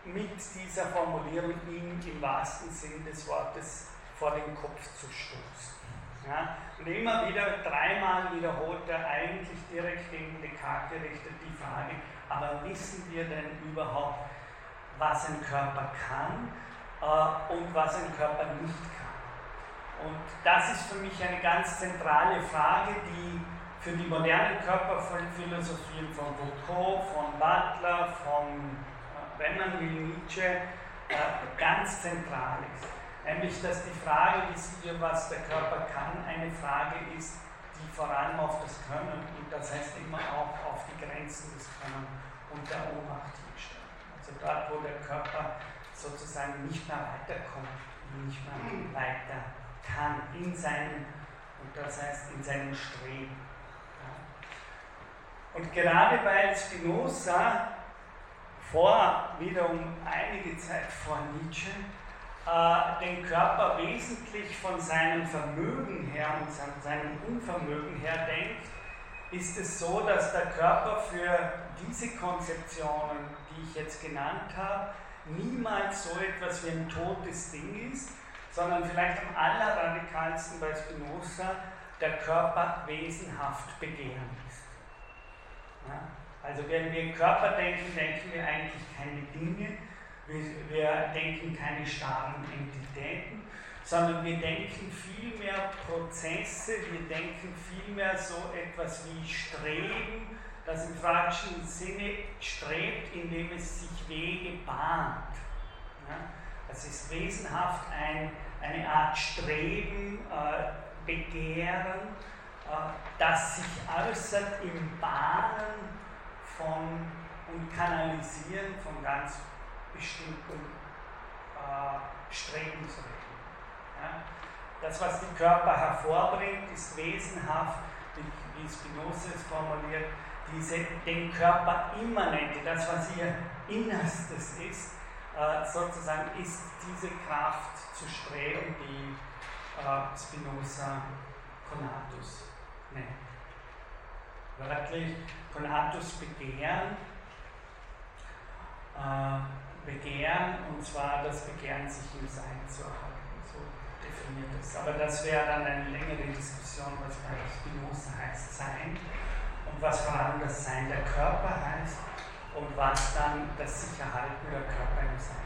S1: mit dieser Formulierung ihn im wahrsten Sinn des Wortes vor den Kopf zu stoßen. Ja? Und immer wieder, dreimal wiederholt er eigentlich direkt gegen Descartes gerichtet die Frage, aber wissen wir denn überhaupt, was ein Körper kann äh, und was ein Körper nicht kann? Und das ist für mich eine ganz zentrale Frage, die für die modernen Körperphilosophien von Foucault, von Butler, von, äh, wenn man will, Nietzsche, äh, ganz zentral ist. Nämlich, dass die Frage, wissen wir, was der Körper kann, eine Frage ist, die vor allem auf das Können und das heißt immer auch auf die Grenzen des Können und der Ohnmacht hinstellt. Also dort, wo der Körper sozusagen nicht mehr weiterkommt, nicht mehr weiter kann in seinem, und das heißt in seinem Streben. Und gerade weil Spinoza vor, wiederum einige Zeit vor Nietzsche, äh, den Körper wesentlich von seinem Vermögen her und seinem Unvermögen her denkt, ist es so, dass der Körper für diese Konzeptionen, die ich jetzt genannt habe, niemals so etwas wie ein totes Ding ist, sondern vielleicht am allerradikalsten bei Spinoza der Körper wesenhaft begehren ist. Ja? Also wenn wir Körper denken, denken wir eigentlich keine Dinge, wir, denken keine starren Entitäten, sondern wir denken vielmehr Prozesse, wir denken vielmehr so etwas wie Streben, das im fragischen Sinne strebt, indem es sich Wege bahnt. Das ist wesenhaft ein, eine Art Streben, äh, Begehren, äh, das sich äußert im Bahnen von und Kanalisieren von ganz bestimmten äh, Strebensregeln. Ja? Das, was die Körper hervorbringt, ist wesenhaft, wie Spinoza es formuliert, diese dem Körper immanente, das, was ihr Innerstes ist, äh, sozusagen ist diese Kraft zu streben, die äh, Spinoza Conatus nennt. Wörtlich Conatus begehren, äh, begehren und zwar das Begehren, sich im Sein zu erhalten. So definiert es. Aber das wäre dann eine längere Diskussion, was bei Spinoza heißt Sein und was vor allem das Sein der Körper heißt und was dann das sich erhalten der Körper im Sein.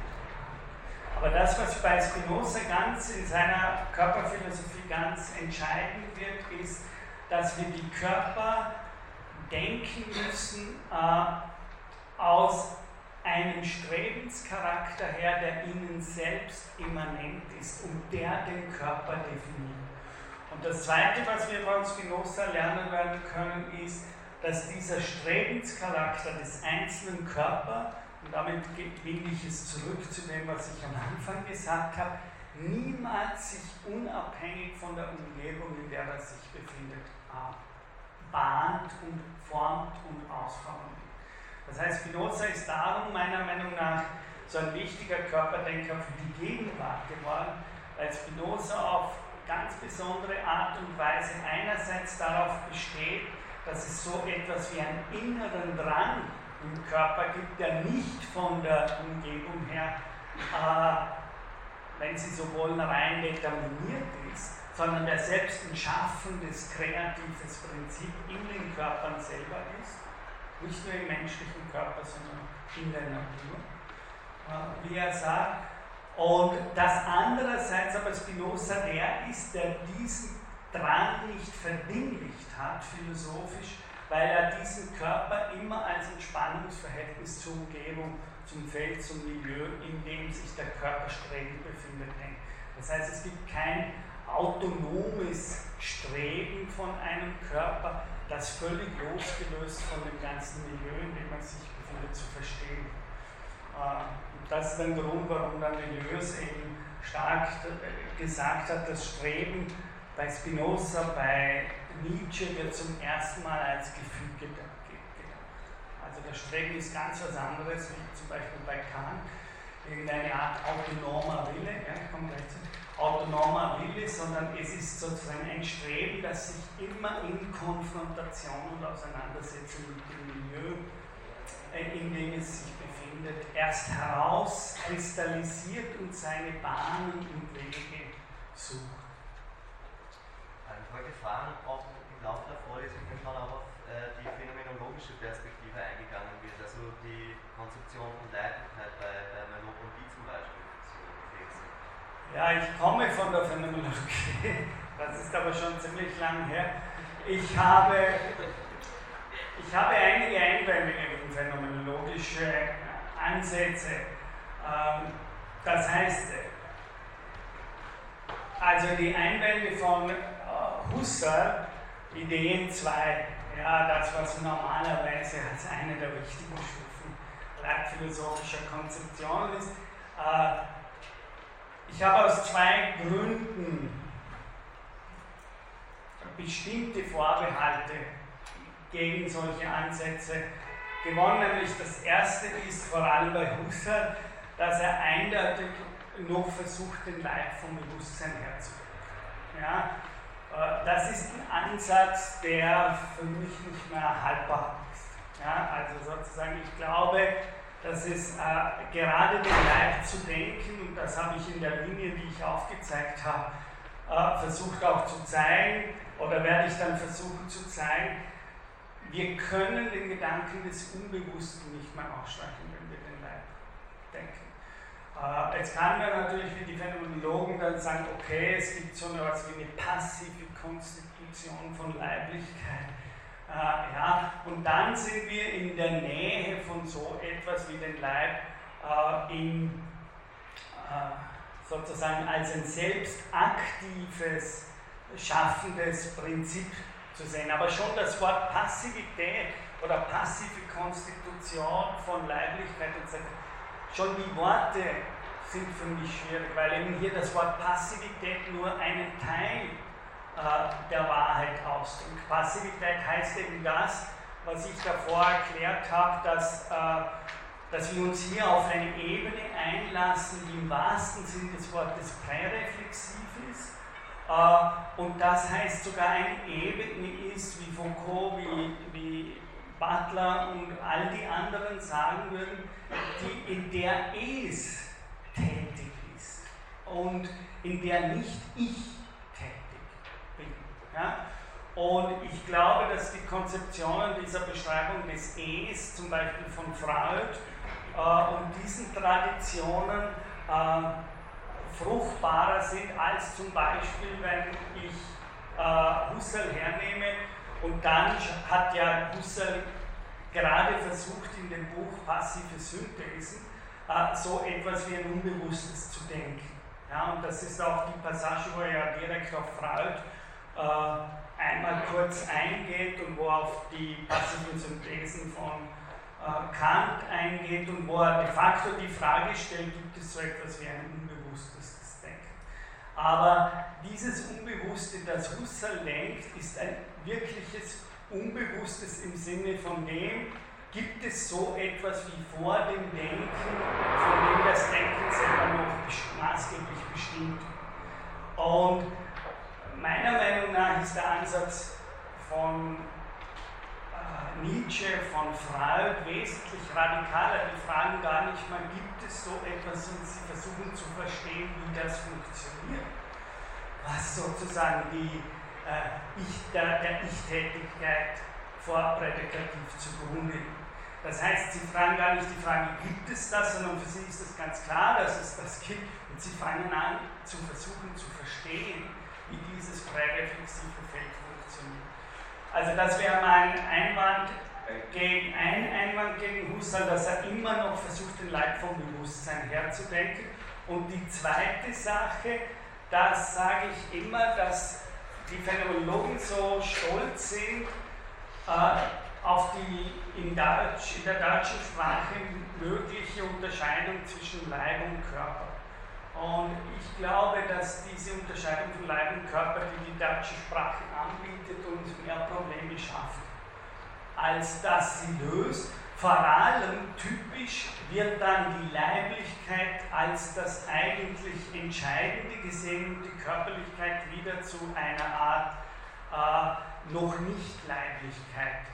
S1: Aber das, was bei Spinoza ganz in seiner Körperphilosophie ganz entscheidend wird, ist, dass wir die Körper denken müssen äh, aus einem Strebenscharakter her, der ihnen selbst immanent ist und der den Körper definiert. Und das Zweite, was wir von Spinoza lernen werden können, ist, dass dieser Strebenscharakter des einzelnen Körpers und damit will ich es zurück zu dem, was ich am Anfang gesagt habe, niemals sich unabhängig von der Umgebung, in der er sich befindet, bahnt und formt und ausformt. Das heißt, Spinoza ist darum meiner Meinung nach so ein wichtiger Körperdenker für die Gegenwart geworden, weil Spinoza auf ganz besondere Art und Weise einerseits darauf besteht, dass es so etwas wie einen inneren Drang im Körper gibt, der nicht von der Umgebung her, äh, wenn Sie so wollen, rein determiniert ist, sondern der selbst ein schaffendes, kreatives Prinzip in den Körpern selber ist. Nicht nur im menschlichen Körper, sondern in der Natur. Äh, wie er sagt, und das andererseits aber Spinoza der ist, der diesen Drang nicht verdinglicht hat, philosophisch, weil er diesen Körper immer als ein Spannungsverhältnis zur Umgebung, zum Feld, zum Milieu, in dem sich der Körper streng befindet, denkt. Das heißt, es gibt kein autonomes Streben von einem Körper, das völlig losgelöst von dem ganzen Milieu, in dem man sich befindet, zu verstehen. Äh, das ist ein Grund, warum dann Deleuze eben stark gesagt hat, das Streben bei Spinoza, bei Nietzsche wird zum ersten Mal als Gefüge gedacht. Also das Streben ist ganz was anderes, wie zum Beispiel bei Kant, irgendeine Art autonomer Wille, ja, komme gleich zu autonomer Wille, sondern es ist sozusagen ein Streben, das sich immer in Konfrontation und Auseinandersetzung mit dem Milieu, äh, in dem es sich befindet, erst herauskristallisiert und seine Bahnen und Wege sucht.
S3: Ich wollte fragen, ob im Laufe der Vorlesung schon auf äh, die phänomenologische Perspektive eingegangen wird, also die Konzeption von Leiblichkeit bei, bei Merleau-Ponty zum Beispiel.
S1: Ja, ich komme von der Phänomenologie. Das ist aber schon ziemlich lang her. Ich habe, ich habe einige Einwände gegen phänomenologische Ansätze. Ähm, das heißt, also die Einwände von äh, Husserl, Ideen 2, ja, das, was normalerweise als eine der wichtigen Stufen leitphilosophischer Konzeption ist, äh, ich habe aus zwei Gründen bestimmte Vorbehalte gegen solche Ansätze gewonnen. Nämlich das erste ist vor allem bei Husserl, dass er eindeutig noch versucht, den Leib vom Bewusstsein herzubringen. Ja, äh, das ist ein Ansatz, der für mich nicht mehr haltbar ist. Ja, also sozusagen, ich glaube, dass es äh, gerade den Leib zu denken, und das habe ich in der Linie, die ich aufgezeigt habe, äh, versucht auch zu zeigen, oder werde ich dann versuchen zu zeigen, wir können den Gedanken des Unbewussten nicht mehr ausstreichen, wenn wir den Leib denken. Äh, jetzt kann man natürlich wie die Phänomenologen dann sagen, okay, es gibt so etwas wie eine passive Konstitution von Leiblichkeit äh, ja, und dann sind wir in der Nähe von so etwas wie den Leib äh, in, äh, sozusagen als ein selbstaktives, schaffendes Prinzip zu sehen. Aber schon das Wort Passivität oder passive Konstitution von Leiblichkeit und so, schon die Worte sind für mich schwierig, weil eben hier das Wort Passivität nur einen Teil der Wahrheit ausdrückt. Passivität heißt eben das, was ich davor erklärt habe, dass, äh, dass wir uns hier auf eine Ebene einlassen, die im wahrsten Sinn des Wortes präreflexiv ist. Äh, und das heißt sogar eine Ebene ist, wie Foucault, wie, wie Butler und all die anderen sagen würden, die, in der es tätig ist und in der nicht ich ja? Und ich glaube, dass die Konzeptionen dieser Beschreibung des Es, zum Beispiel von Freud, äh, und diesen Traditionen äh, fruchtbarer sind als zum Beispiel, wenn ich äh, Husserl hernehme und dann hat ja Husserl gerade versucht in dem Buch Passive Synthesen äh, so etwas wie ein Unbewusstes zu denken. Ja, und das ist auch die Passage, wo er ja direkt auf Freud einmal kurz eingeht und wo auf die passiven Synthesen von äh, Kant eingeht und wo er de facto die Frage stellt, gibt es so etwas wie ein unbewusstes Denken. Aber dieses Unbewusste, das Husserl denkt, ist ein wirkliches Unbewusstes im Sinne von dem, gibt es so etwas wie vor dem Denken, von dem das Denken selber noch maßgeblich bestimmt. Und meiner Meinung nach ist der Ansatz von äh, Nietzsche, von Freud wesentlich radikaler. Die fragen gar nicht mal, gibt es so etwas, und sie versuchen zu verstehen, wie das funktioniert. Was sozusagen die, äh, ich, der, der Ich-Tätigkeit vorprädikativ zugrunde liegt. Das heißt, sie fragen gar nicht die Frage, gibt es das, sondern für sie ist es ganz klar, dass es das gibt. Und sie fangen an zu versuchen zu verstehen, wie dieses präreflexive Feld funktioniert. Also das wäre mein Einwand gegen, ein Einwand gegen Husserl, dass er immer noch versucht, den Leib vom Bewusstsein herzudenken. Und die zweite Sache, das sage ich immer, dass die Phänomenologen so stolz sind, äh, auf die in, Deutsch, in der deutschen Sprache mögliche Unterscheidung zwischen Leib und Körper. Und ich glaube, dass diese Unterscheidung von Leib und Körper, die die deutsche Sprache anbietet, uns mehr Probleme schafft, als dass sie löst. Vor allem typisch wird dann die Leiblichkeit als das eigentlich Entscheidende gesehen und die Körperlichkeit wieder zu einer Art äh, noch nicht Leiblichkeit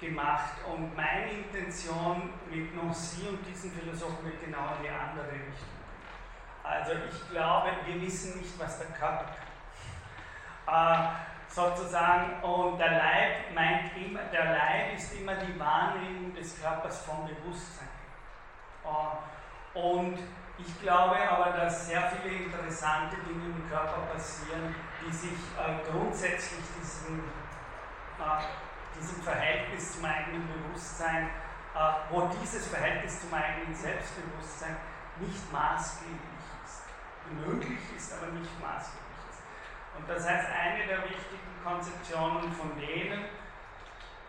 S1: gemacht. Und meine Intention mit Nancy und diesen Philosophen wird genau in die andere Richtung. Also ich glaube, wir wissen nicht, was der Körper kann. Äh, sozusagen, und der Leib meint immer, der Leib ist immer die Wahrnehmung des Körpers vom Bewusstsein. Äh, und ich glaube aber, dass sehr viele interessante Dinge im Körper passieren, die sich äh, grundsätzlich diesem äh, diesem Verhältnis zum eigenen Bewusstsein, äh, wo dieses Verhältnis zum eigenen Selbstbewusstsein nicht ist. Möglich ist, aber nicht maßgeblich ist. Und das heißt, eine der wichtigen Konzeptionen von denen,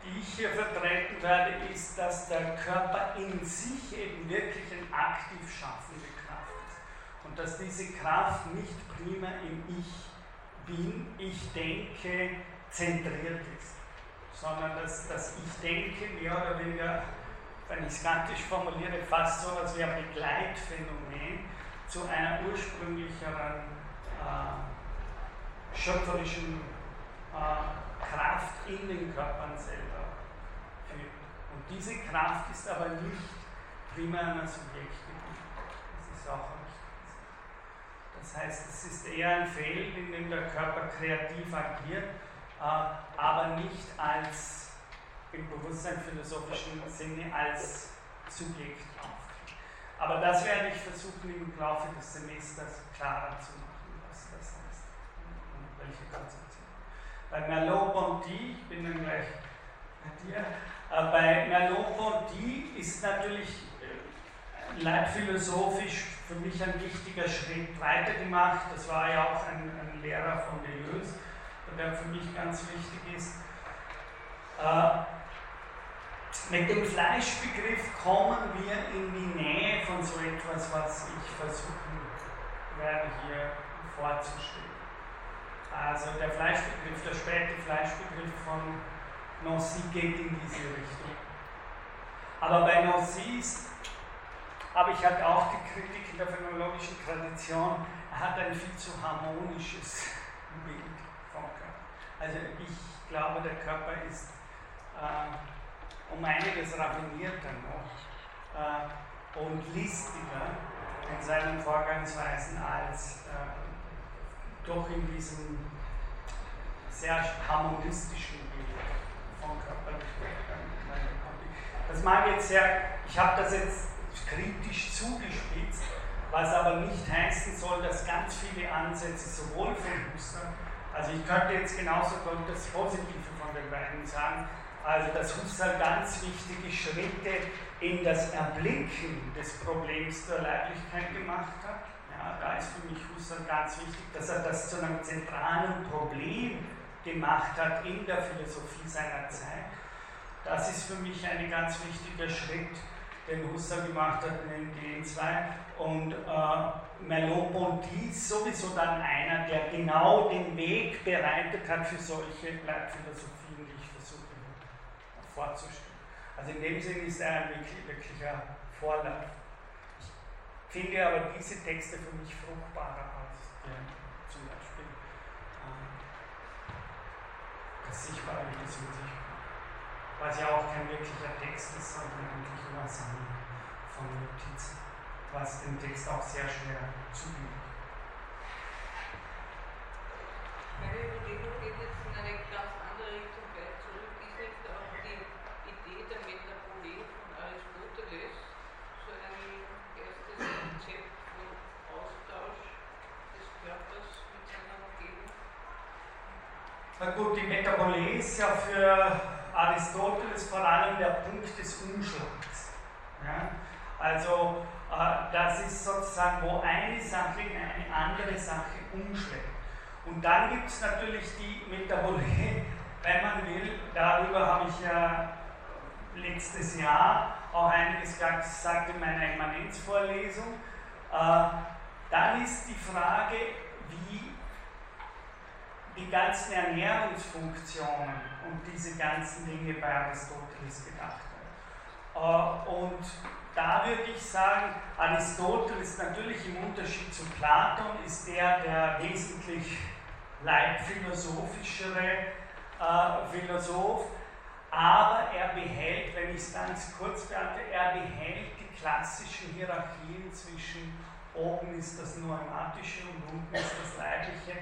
S1: die ich hier vertreten werde, ist, dass der Körper in sich eben wirklich eine aktiv schaffende Kraft ist. Und dass diese Kraft nicht prima im Ich bin, ich denke, zentriert ist sondern dass, dass ich denke, mehr oder weniger, wenn ich es kantisch formuliere, fast so als wie ein Begleitphänomen zu einer ursprünglicheren äh, schöpferischen äh, Kraft in den Körpern selber führt. Und diese Kraft ist aber nicht primär einer Subjektgebiet. Das ist auch wichtig. Das heißt, es ist eher ein Feld, in dem der Körper kreativ agiert äh, aber nicht als im bewusstseinsphilosophischen Sinne als Subjekt. Aber das werde ich versuchen im Laufe des Semesters klarer zu machen, was das heißt und welche Konzeption. Bei Merleau-Ponty, ich bin dann gleich bei dir, äh, bei Merleau-Ponty ist natürlich äh, leibphilosophisch für mich ein wichtiger Schritt weitergemacht. Das war ja auch ein, ein Lehrer von Deleuze der für mich ganz wichtig ist. Äh, mit dem Fleischbegriff kommen wir in die Nähe von so etwas, was ich versuchen werde hier vorzustellen. Also der Fleischbegriff, der späte Fleischbegriff von Nancy geht in diese Richtung. Aber bei Nancy habe ich halt auch die Kritik in der phänomenologischen Tradition, er hat ein viel zu harmonisches Bild also ich glaube, der Körper ist äh, um einiges raffinierter noch äh, und listiger in seinen Vorgangsweisen als äh, doch in diesem sehr harmonistischen Bild von Körperlichkeit. Das mag jetzt sehr, ich habe das jetzt kritisch zugespitzt, was aber nicht heißen soll, dass ganz viele Ansätze sowohl von Husserl also ich könnte jetzt genauso das Positive von den beiden sagen. Also dass Husserl ganz wichtige Schritte in das Erblicken des Problems der Leiblichkeit gemacht hat. Ja, da ist für mich Husserl ganz wichtig, dass er das zu einem zentralen Problem gemacht hat in der Philosophie seiner Zeit. Das ist für mich ein ganz wichtiger Schritt, den Husserl gemacht hat in den G2. Und äh, Merleau-Ponty ist sowieso dann einer, der genau den Weg bereitet hat für solche Leitphilosophien, die ich versuche vorzustellen. Also in dem Sinne ist er ein wirklich, wirklicher Vorlauf. Ich finde aber diese Texte für mich fruchtbarer als der, zum Beispiel äh, das Sichtbare das Unsichtbare. Was ja auch kein wirklicher Text ist, sondern eigentlich nur Sammeln von Notizen, was den Text auch sehr schwer zugänglich
S4: Meine Überlegung geht jetzt in eine ganz andere Richtung weit zurück. Ist nicht auch die Idee der Metapole von Aristoteles so ein erstes Konzept von Austausch des Körpers mit seiner Umgebung?
S1: Na gut, die Metapole ist ja für Aristoteles vor allem der Punkt des Umschlags. Ja? Also äh, das ist sozusagen, wo eine Sache in eine andere Sache umschlägt. Und dann gibt es natürlich die Metabolie, [laughs] wenn man will, darüber habe ich ja letztes Jahr auch einiges gesagt in meiner Immanenzvorlesung. Äh, dann ist die Frage, wie die ganzen Ernährungsfunktionen und diese ganzen Dinge bei Aristoteles gedacht werden. Äh, und da würde ich sagen, Aristoteles natürlich im Unterschied zu Platon ist der, der wesentlich leibphilosophischere äh, Philosoph, aber er behält, wenn ich es ganz kurz beantworte, er behält die klassischen Hierarchien zwischen oben ist das Pneumatische und unten ist das Leibliche.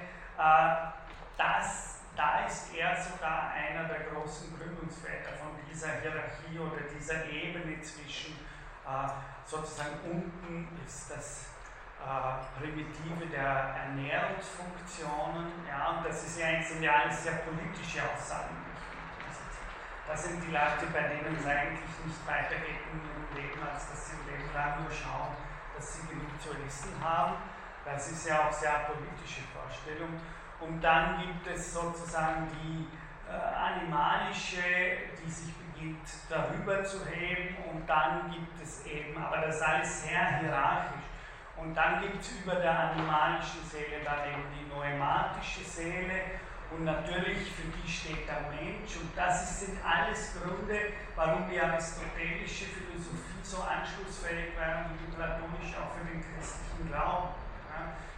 S1: Das, da ist er sogar einer der großen Gründungsväter von dieser Hierarchie oder dieser Ebene zwischen äh, sozusagen unten ist das äh, Primitive der Ernährungsfunktionen. Ja, und das ist ja, ja alles sehr politische Aussagen. Das sind die Leute, bei denen es eigentlich nicht weitergeht in ihrem Leben, als dass sie im Leben lang nur schauen, dass sie genug zu essen haben. Das ist ja auch sehr politische Vorstellung. Und dann gibt es sozusagen die äh, animalische, die sich beginnt darüber zu heben und dann gibt es eben, aber das alles sehr hierarchisch. Und dann gibt es über der animalischen Seele dann eben die pneumatische Seele und natürlich für die steht der Mensch und das sind alles Gründe, warum die aristotelische Philosophie so anschlussfähig war und die platonische auch für den christlichen Glauben.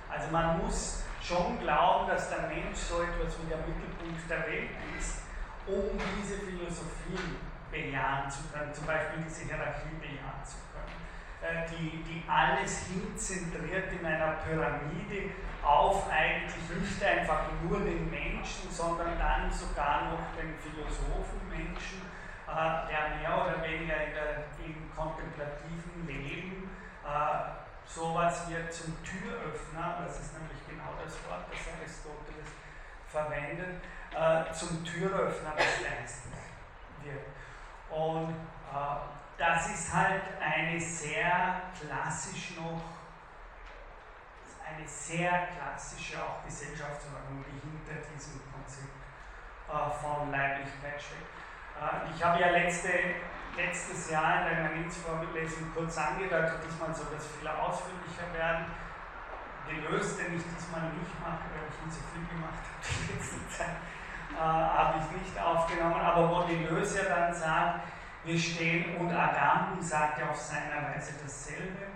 S1: Also man muss schon glauben, dass der Mensch so etwas wie der Mittelpunkt der Welt ist, um diese Philosophie bejahen zu können, zum Beispiel diese Hierarchie bejahen zu können. Äh, die, die alles hinzentriert in einer Pyramide auf eigentlich nicht einfach nur den Menschen, sondern dann sogar noch den Philosophenmenschen, äh, der mehr oder weniger in der, im kontemplativen Leben äh, sowas wird zum Türöffner, das ist nämlich genau das Wort, das Aristoteles verwendet, zum Türöffner des Geistes wird. Und das ist halt eine sehr klassisch noch, eine sehr klassische auch Gesellschaftsordnung, die hinter diesem Konzept äh, von Leiblichkeit. Äh, ich habe ja letzte, letztes Jahr in der Eminenzvorlesung kurz angedeutet, diesmal soll das viel ausführlicher werden. Deleuze, den ich diesmal nicht mache, weil ich ihn so viel gemacht habe die letzte Zeit, äh, habe ich nicht aufgenommen, aber wo Deleuze ja dann sagt, wir stehen, und Agamben sagt ja auf seiner Weise dasselbe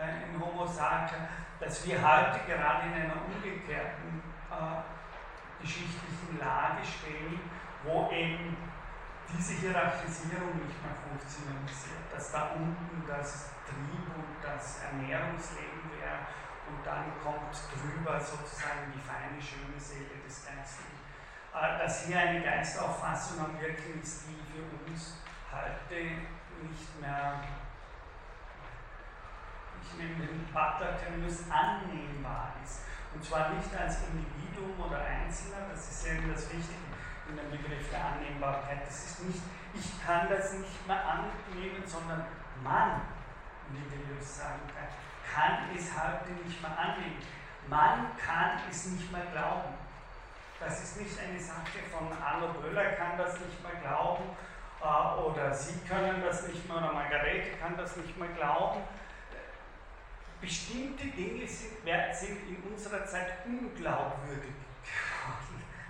S1: äh, in Homo Sacer, dass wir heute gerade in einer umgekehrten äh, geschichtlichen Lage stehen, wo eben diese Hierarchisierung nicht mehr funktioniert, dass da unten das Trieb und das Ernährungsleben wäre und dann kommt drüber sozusagen die feine, schöne Seele des Geistlichen. Äh, dass hier eine Geistauffassung am Wirken ist, die für uns heute nicht mehr, ich nehme den Paterterminus, annehmbar ist. Und zwar nicht als Individuum oder Einzelner, das ist eben das Wichtige in dem Begriff der Annehmbarkeit. Das ist nicht, ich kann das nicht mehr annehmen, sondern man, wie Deleuze sagen kann, kann es heute nicht mehr annehmen. Man kann es nicht mehr glauben. Das ist nicht eine Sache von Arno Böhler, kann das nicht mehr glauben äh, oder Sie können das nicht mehr oder Margarete kann das nicht mehr glauben. Bestimmte Dinge sind, sind in unserer Zeit unglaubwürdig.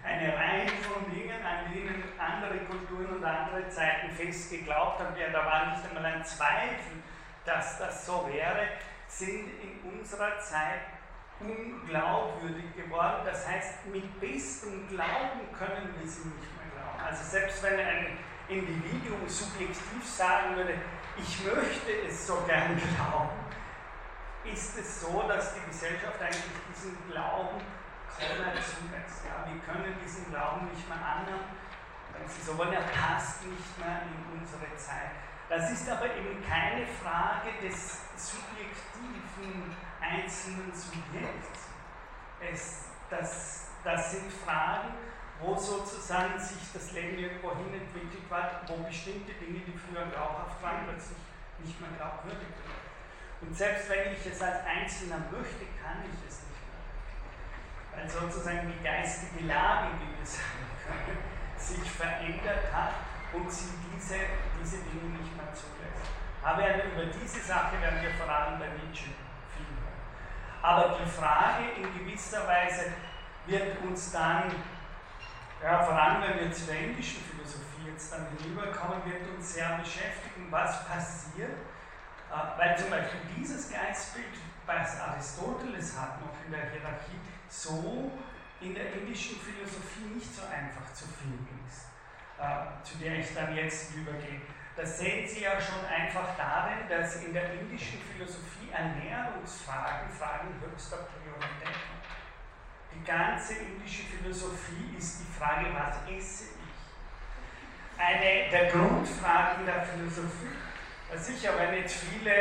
S1: Eine Reihe von Dingen, an denen andere Kulturen und andere Zeiten fest geglaubt haben, ja, da war nicht einmal ein Zweifel, dass das so wäre, sind in unserer Zeit unglaubwürdig geworden. Das heißt, mit bestem Glauben können wir sie nicht mehr glauben. Also selbst wenn ein Individuum subjektiv sagen würde, ich möchte es so gern glauben, ist es so, dass die Gesellschaft eigentlich diesen Glauben kaum zulässt. Ja, wir können diesen Glauben nicht mehr annehmen, wenn Sie so wollen, er passt nicht mehr in unsere Zeit. Das ist aber eben keine Frage des subjektiven einzelnen Subjekts. Es, das, das sind Fragen, wo sozusagen sich das Leben irgendwo hin entwickelt hat, wo bestimmte Dinge, die früher glaubhaft waren, plötzlich nicht mehr glaubwürdig werden. Und selbst wenn ich es als Einzelner möchte, kann ich es. Weil sozusagen die geistige Lage, wie wir sagen können, [laughs] sich verändert hat und sie diese, diese Dinge nicht mehr zulässt. Aber über diese Sache werden wir vor allem bei Nietzsche viel hören. Aber die Frage in gewisser Weise wird uns dann ja, vor allem wenn wir zu der indischen Philosophie jetzt dann hinüberkommen, wird uns sehr beschäftigen, was passiert, äh, weil zum Beispiel dieses Geistbild, was Aristoteles hat noch in der Hierarchie, so in der indischen Philosophie nicht so einfach zu finden ist, äh, zu der ich dann jetzt übergehe. Das sehen Sie ja schon einfach darin, dass in der indischen Philosophie Ernährungsfragen Fragen höchster Priorität haben. Die ganze indische Philosophie ist die Frage, was esse ich? Eine der Grundfragen der Philosophie. Sicher, wenn jetzt viele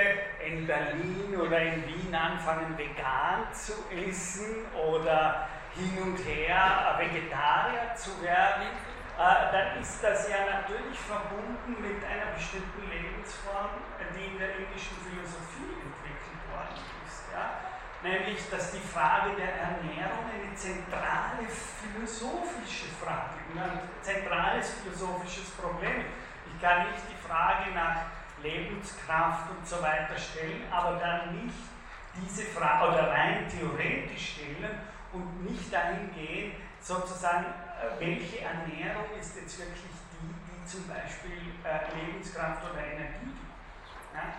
S1: in Berlin oder in Wien anfangen, vegan zu essen oder hin und her Vegetarier zu werden, äh, dann ist das ja natürlich verbunden mit einer bestimmten Lebensform, die in der indischen Philosophie entwickelt worden ist. Ja? nämlich dass die Frage der Ernährung eine zentrale philosophische Frage, ein zentrales philosophisches Problem. Ich kann nicht die Frage nach Lebenskraft und so weiter stellen, aber dann nicht diese Frage oder rein theoretisch stellen und nicht dahin gehen, sozusagen, äh, welche Ernährung ist jetzt wirklich die, die zum Beispiel äh, Lebenskraft oder Energie gibt. Ja?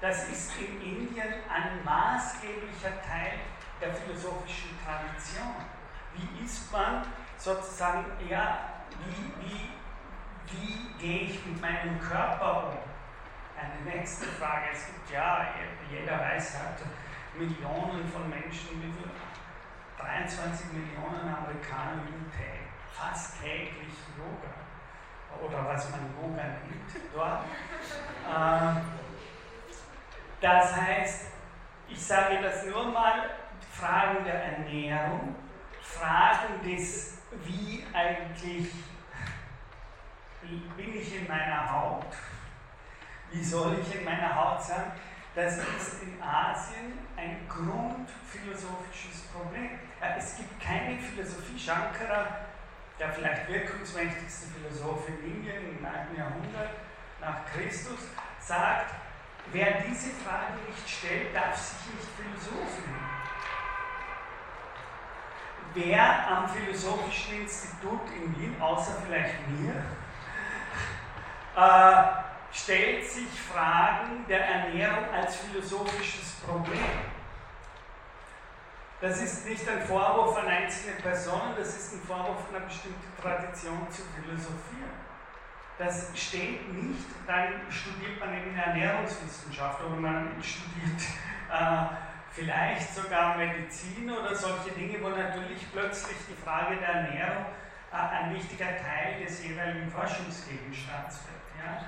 S1: Das ist in Indien ein maßgeblicher Teil der philosophischen Tradition. Wie ist man sozusagen, ja, wie, wie, wie gehe ich mit meinem Körper um? Eine nächste Frage. Es gibt ja, jeder weiß, hat Millionen von Menschen, wie viel? 23 Millionen Amerikaner üben fast täglich Yoga. Oder was man Yoga nennt dort. Äh, das heißt, ich sage das nur mal, Fragen der Ernährung, Fragen des, wie eigentlich bin ich in meiner Haut, wie soll ich in meiner Haut sein, das ist in Asien ein grundphilosophisches Problem. Es gibt keine Philosophie. Shankara, der vielleicht wirkungsmächtigste Philosoph in Indien im 9. Jahrhundert nach Christus, sagt, Wer diese Frage nicht stellt, darf sich nicht Philosoph nennen. Wer am Philosophischen Institut in Wien, außer vielleicht mir, äh, stellt sich Fragen der Ernährung als philosophisches Problem. Das ist nicht ein Vorwurf an einzelne Personen, das ist ein Vorwurf an eine bestimmte Tradition zu philosophieren. Das steht nicht, dann studiert man eben Ernährungswissenschaft oder man studiert äh, vielleicht sogar Medizin oder solche Dinge, wo natürlich plötzlich die Frage der Ernährung äh, ein wichtiger Teil des jeweiligen Forschungsgegenstands wird. Ja?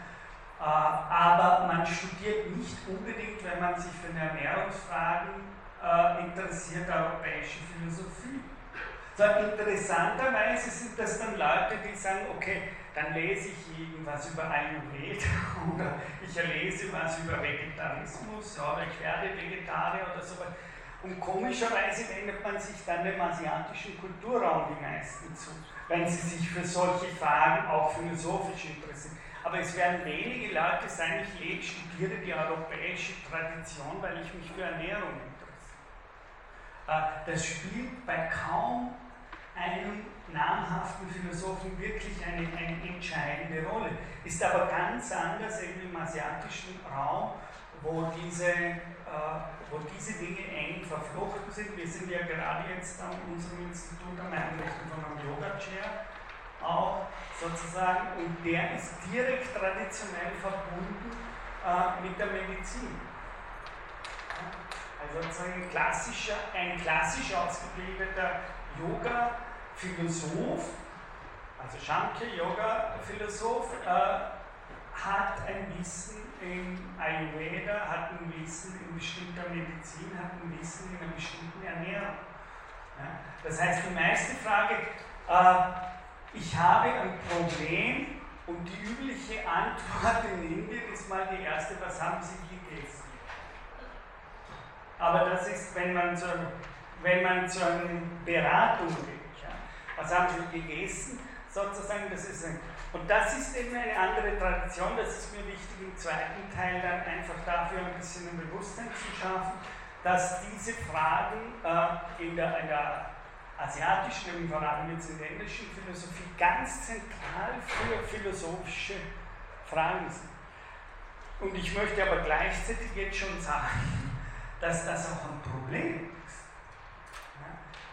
S1: Äh, aber man studiert nicht unbedingt, wenn man sich für Ernährungsfragen äh, interessiert, europäische Philosophie. So, interessanterweise sind das dann Leute, die sagen, okay, dann lese ich irgendwas über Ayurveda [laughs] oder ich lese was über Vegetarismus oder ich werde Vegetarier oder so weiter. Und komischerweise wendet man sich dann dem asiatischen Kulturraum die meisten zu, wenn sie sich für solche Fragen auch philosophisch interessieren. Aber es werden wenige Leute sein, ich studiere die europäische Tradition, weil ich mich für Ernährung interessiere. Äh, das spielt bei kaum einem namhaften Philosophen wirklich eine, eine entscheidende Rolle. Ist aber ganz anders eben im asiatischen Raum, wo diese, äh, wo diese Dinge eng verflochten sind. Wir sind ja gerade jetzt an unserem Institut am Einrichten von einem Yoga-Chair auch sozusagen und der ist direkt traditionell verbunden äh, mit der Medizin. Also sozusagen ein klassischer, ein klassisch ausgebildeter Yoga-Philosoph, also Shankya-Yoga-Philosoph, äh, hat ein Wissen in Ayurveda, hat ein Wissen in bestimmter Medizin, hat ein Wissen in einer bestimmten Ernährung. Ja? Das heißt, die meiste Frage, äh, ich habe ein Problem und die übliche Antwort in Indien ist mal die erste, was haben Sie gegessen? Aber das ist, wenn man zur, wenn man zur Beratung geht. Ja? Was haben Sie gegessen? Sozusagen, das ist ein, und das ist eben eine andere Tradition, das ist mir wichtig im zweiten Teil dann einfach dafür ein bisschen ein Bewusstsein zu schaffen, dass diese Fragen äh, in, der, in der asiatischen, vor allem jetzt in der indischen Philosophie, ganz zentral für philosophische Fragen sind. Und ich möchte aber gleichzeitig jetzt schon sagen, dass das auch ein Problem ist.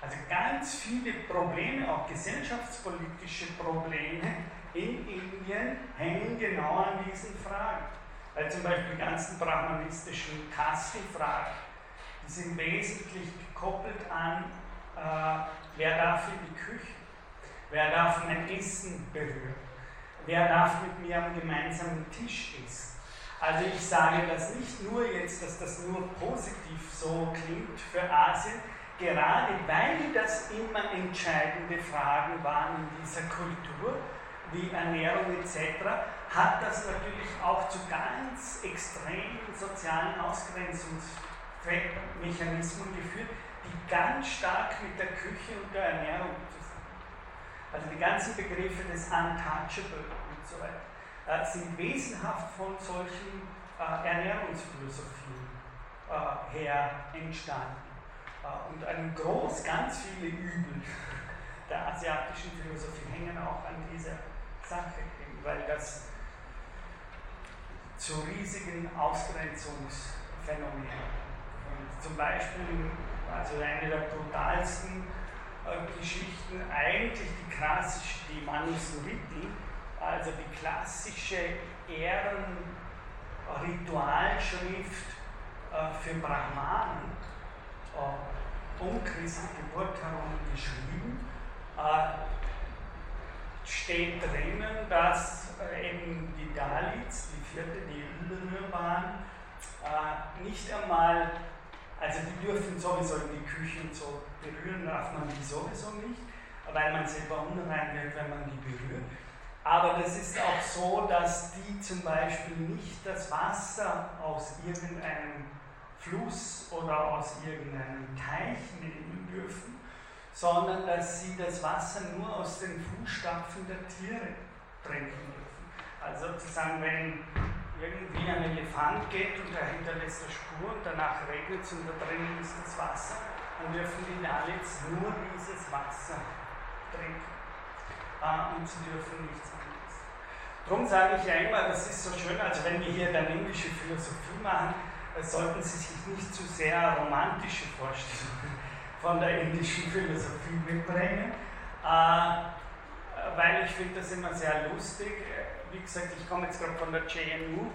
S1: Also ganz viele Probleme, auch gesellschaftspolitische Probleme in Indien hängen genau an diesen Fragen. Weil zum Beispiel die ganzen brahmanistischen Kastenfragen, die sind wesentlich gekoppelt an wer darf in die Küche? Wer darf mein Essen berühren? Wer darf mit mir am gemeinsamen Tisch essen? Also ich sage das nicht nur jetzt, dass das nur positiv so klingt für Asien, gerade weil das immer entscheidende Fragen waren in dieser Kultur, wie Ernährung etc., hat das natürlich auch zu ganz extremen sozialen Ausgrenzungsmechanismen geführt, die ganz stark mit der Küche und der Ernährung zusammen. Also die ganzen Begriffe des Untouchable und so weiter äh, sind wesenhaft von solchen äh, Ernährungsphilosophien äh, her entstanden. Äh, und ein groß, ganz viele Übel [laughs] der asiatischen Philosophie hängen auch an dieser Sache, weil das zu riesigen Ausgrenzungsphänomenen. Und zum Beispiel also eine der brutalsten äh, Geschichten, eigentlich die klassische, die Manusmriti, also die klassische Ehrenritualschrift äh, für Brahmanen, äh, um Christi Geburt herum geschrieben, äh, steht drinnen, dass eben die Dalits, die vierte, die Unberührbaren, äh, nicht einmal also die dürfen sowieso in die Küche und so berühren, darf man die sowieso nicht, weil man selber unrein wird, wenn man die berührt. Aber das ist auch so, dass die zum Beispiel nicht das Wasser aus irgendeinem Fluss oder aus irgendeinem Teich nehmen dürfen, sondern dass sie das Wasser nur aus den Fußstapfen der Tiere trinken dürfen. Also sozusagen, wenn irgendwie ein Elefant geht und er hinterlässt eine Spur und danach regnet es und da drinnen ist das Wasser, dann dürfen die Dalits nur dieses Wasser trinken. Äh, und sie dürfen nichts anderes. Darum sage ich ja immer, das ist so schön, also wenn wir hier dann indische Philosophie machen, äh, sollten Sie sich nicht zu sehr romantische Vorstellungen [laughs] von der indischen Philosophie mitbringen, äh, weil ich finde das immer sehr lustig wie gesagt, ich komme jetzt gerade von der JMU,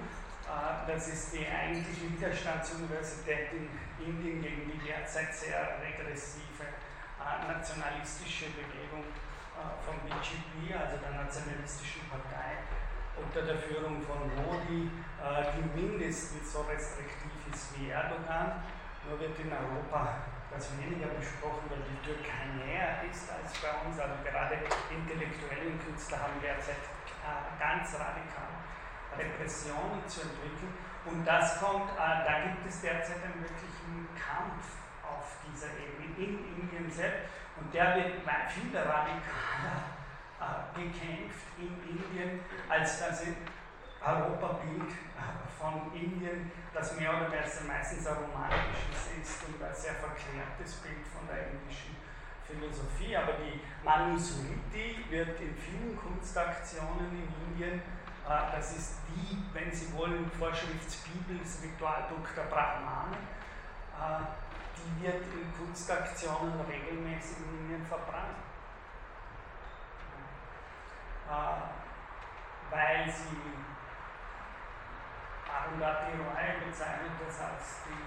S1: äh, das ist die eigentliche Widerstandsuniversität in Indien gegen die derzeit sehr regressive äh, nationalistische Bewegung äh, vom BJP, also der nationalistischen Partei, unter der Führung von Modi, die mindestens so restriktiv ist wie Erdogan. Nur wird in Europa das weniger besprochen, weil die Türkei näher ist als bei uns. Also gerade intellektuellen Künstler haben derzeit ganz radikal Repressionen zu entwickeln. Und das kommt, äh, da gibt es derzeit einen wirklichen Kampf auf dieser Ebene in Indien selbst. Und der wird viel radikaler äh, gekämpft in Indien, als das Europabild von Indien, das mehr oder weniger meistens ein romantisches ist und ein sehr verklärtes Bild von der indischen Philosophie, aber die Manusmriti wird in vielen Kunstaktionen in Indien, äh, das ist die, wenn Sie wollen, Vorschriftsbibel, das Ritualbuch der Brahmanen, äh, die wird in Kunstaktionen regelmäßig in Indien verbrannt. Äh, weil sie Arundhati Roy bezeichnet das als die,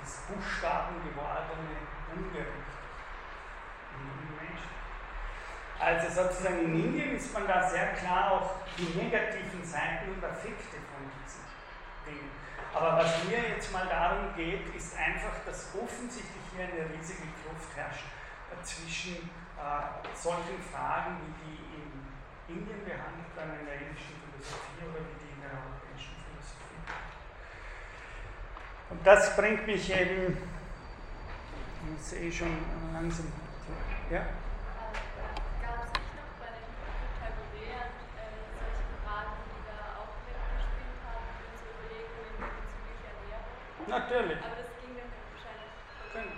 S1: das Buchstaben gewordene Menschen. Also sozusagen in Indien ist man da sehr klar auch die negativen Seiten und Effekte von diesen Dingen. Aber was mir jetzt mal darum geht, ist einfach, dass offensichtlich hier eine riesige Kluft herrscht zwischen äh, solchen Fragen, wie die in Indien behandelt werden, in der indischen Philosophie oder wie die in der europäischen Philosophie. Und das bringt mich eben, ich sehe schon langsam, ja? Natürlich. Aber das ging dann wahrscheinlich.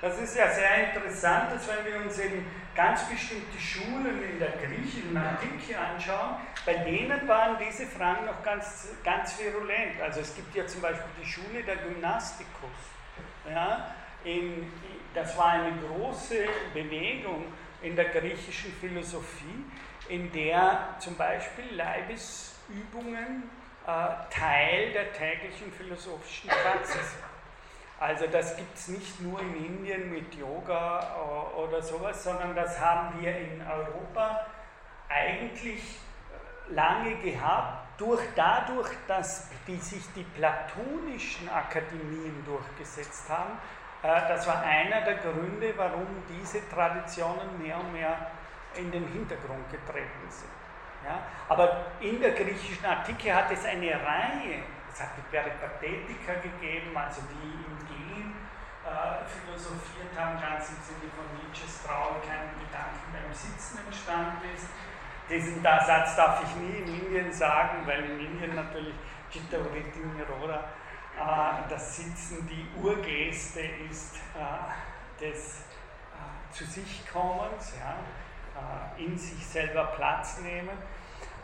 S1: Das ist ja sehr interessant, dass wenn wir uns eben ganz bestimmte Schulen in der griechischen Antike anschauen, bei denen waren diese Fragen noch ganz, ganz virulent. Also es gibt ja zum Beispiel die Schule der Gymnastikus. Ja, in, das war eine große Bewegung in der griechischen Philosophie, in der zum Beispiel Leibesübungen äh, Teil der täglichen philosophischen Praxis waren. Also das gibt es nicht nur in Indien mit Yoga äh, oder sowas, sondern das haben wir in Europa eigentlich lange gehabt, durch, dadurch, dass die, sich die platonischen Akademien durchgesetzt haben. Äh, das war einer der Gründe, warum diese Traditionen mehr und mehr in den Hintergrund getreten sind. Ja? Aber in der griechischen Antike hat es eine Reihe es hat die Peripatetiker gegeben, also die im Gehen äh, philosophiert haben, ganz im Sinne von Nietzsches Traue keinen Gedanken beim Sitzen entstanden ist. Diesen Satz darf ich nie in Indien sagen, weil in Indien natürlich Chitta Vritti Niroda äh, das Sitzen die Urgeste ist äh, des äh, zu sich Kommens, ja, in sich selber Platz nehmen.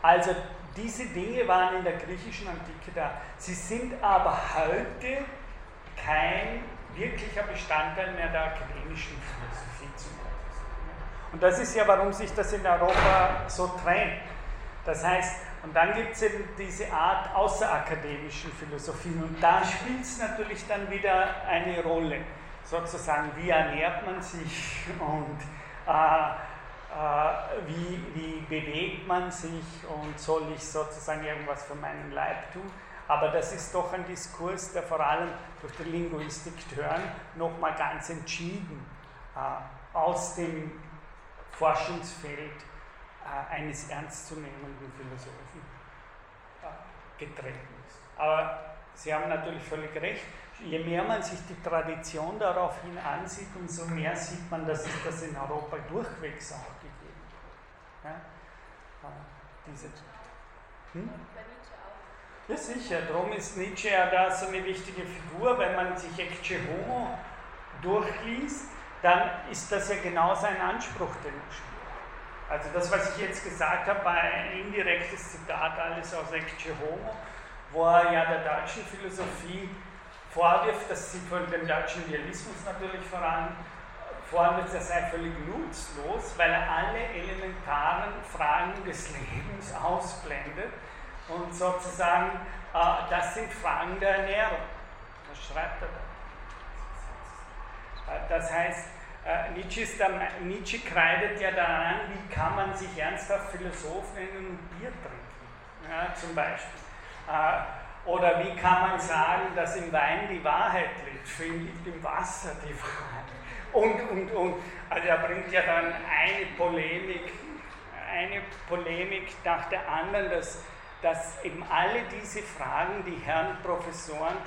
S1: Also diese Dinge waren in der griechischen Antike da. Sie sind aber heute kein wirklicher Bestandteil mehr der akademischen Philosophie zu Und das ist ja, warum sich das in Europa so trennt. Das heißt, und dann gibt es eben diese Art außerakademischen Philosophien und da spielt es natürlich dann wieder eine Rolle. Sozusagen, wie ernährt man sich [laughs] und äh, äh, wie, wie bewegt man sich und soll ich sozusagen irgendwas für meinen Leib tun. Aber das ist doch ein Diskurs, der vor allem durch die Linguistik Turn nochmal ganz entschieden äh, aus dem Forschungsfeld eines ernstzunehmenden Philosophen äh, getreten ist. Aber Sie haben natürlich völlig recht, je mehr man sich die Tradition daraufhin ansieht, umso mehr sieht man, dass es das in Europa durchwegs auch gegeben hat. Ja? Diese, hm? Ja, sicher. Darum ist Nietzsche ja da so eine wichtige Figur. Wenn man sich Ecce Homo durchliest, dann ist das ja genau sein Anspruch, den er spielt. Also das, was ich jetzt gesagt habe, war ein indirektes Zitat alles aus Ecce Homo, wo er ja der deutschen Philosophie vorwirft, dass sie von dem deutschen Idealismus natürlich voran vorwirft, er sei völlig nutzlos, weil er alle elementaren Fragen des Lebens ausblendet und sozusagen, äh, das sind Fragen der Ernährung. Das schreibt er da. Das heißt, Nietzsche, der, Nietzsche kreidet ja daran, wie kann man sich ernsthaft Philosoph nennen und Bier trinken, ja, zum Beispiel. Äh, oder wie kann man sagen, dass im Wein die Wahrheit liegt? Für ihn liegt im Wasser die Wahrheit. Und, und, und. Also er bringt ja dann eine Polemik, eine Polemik nach der anderen, dass, dass eben alle diese Fragen, die Herren Professoren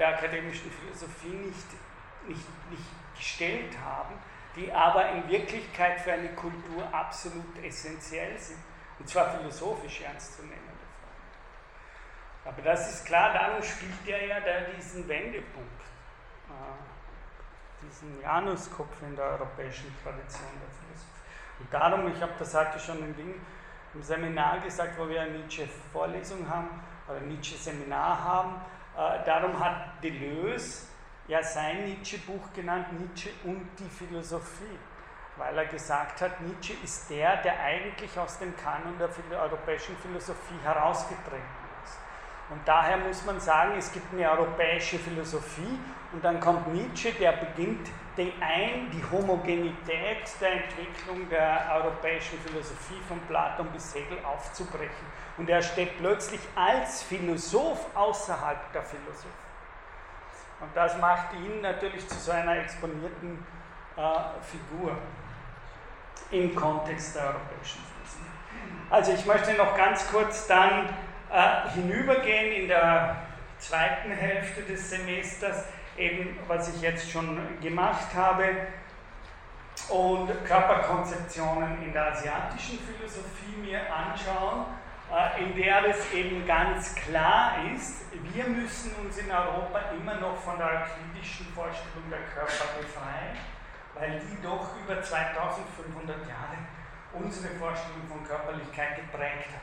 S1: der akademischen Philosophie nicht, nicht, nicht gestellt haben, die aber in Wirklichkeit für eine Kultur absolut essentiell sind, und zwar philosophisch ernst zu nehmen. Aber das ist klar, darum spielt er ja da diesen Wendepunkt. diesen Januskopf in der europäischen Tradition der Philosophie. Und darum, ich habe das heute schon im, Ding, im Seminar gesagt, wo wir eine Nietzsche-Vorlesung haben, oder Nietzsche-Seminar haben, äh, darum hat Deleuze ja sein Nietzsche-Buch genannt, Nietzsche und die Philosophie, weil er gesagt hat, Nietzsche ist der, der eigentlich aus dem Kanon der europäischen Philosophie herausgetreten ist. Und daher muss man sagen, es gibt eine europäische Philosophie und dann kommt Nietzsche, der beginnt die, ein, die Homogenität der Entwicklung der europäischen Philosophie von Platon bis Hegel aufzubrechen. Und er steht plötzlich als Philosoph außerhalb der Philosophie. Und das macht ihn natürlich zu so einer exponierten äh, Figur im Kontext der europäischen Philosophie. Also ich möchte noch ganz kurz dann äh, hinübergehen in der zweiten Hälfte des Semesters, eben was ich jetzt schon gemacht habe, und Körperkonzeptionen in der asiatischen Philosophie mir anschauen in der es eben ganz klar ist, wir müssen uns in Europa immer noch von der euklidischen Vorstellung der Körper befreien, weil die doch über 2500 Jahre unsere Vorstellung von Körperlichkeit geprägt hat.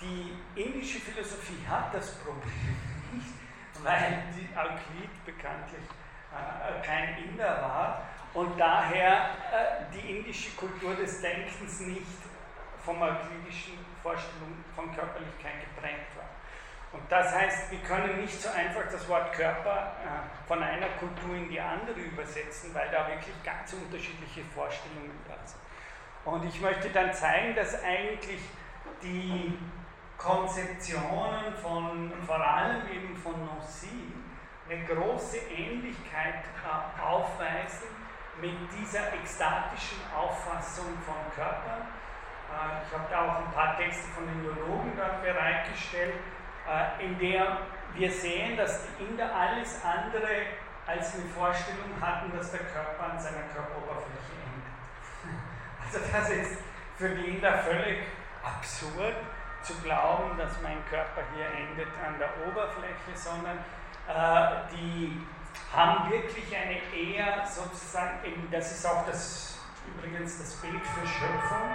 S1: Die indische Philosophie hat das Problem [laughs] nicht, weil die Euklid bekanntlich äh, kein Inder war und daher äh, die indische Kultur des Denkens nicht vom euklidischen Vorstellung von Körperlichkeit geprägt war. Und das heißt, wir können nicht so einfach das Wort Körper äh, von einer Kultur in die andere übersetzen, weil da wirklich ganz unterschiedliche Vorstellungen da sind. Und ich möchte dann zeigen, dass eigentlich die Konzeptionen von vor allem eben von Nossi eine große Ähnlichkeit äh, aufweisen mit dieser ekstatischen Auffassung von Körper ich habe da auch ein paar Texte von den Neurologen dort bereitgestellt, äh, in der wir sehen, dass die Inder alles andere als eine Vorstellung hatten, dass der Körper an seiner Körperoberfläche endet. [laughs] Also das ist für die Inder völlig absurd zu glauben, dass mein Körper hier endet an der Oberfläche, sondern äh, die haben wirklich eine eher sozusagen, das ist auch das übrigens das Bild für Schöpfung,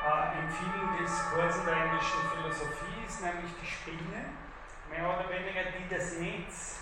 S1: äh, in vielen Diskursen der englischen Philosophie ist nämlich die Spinne, mehr oder weniger, die das Netz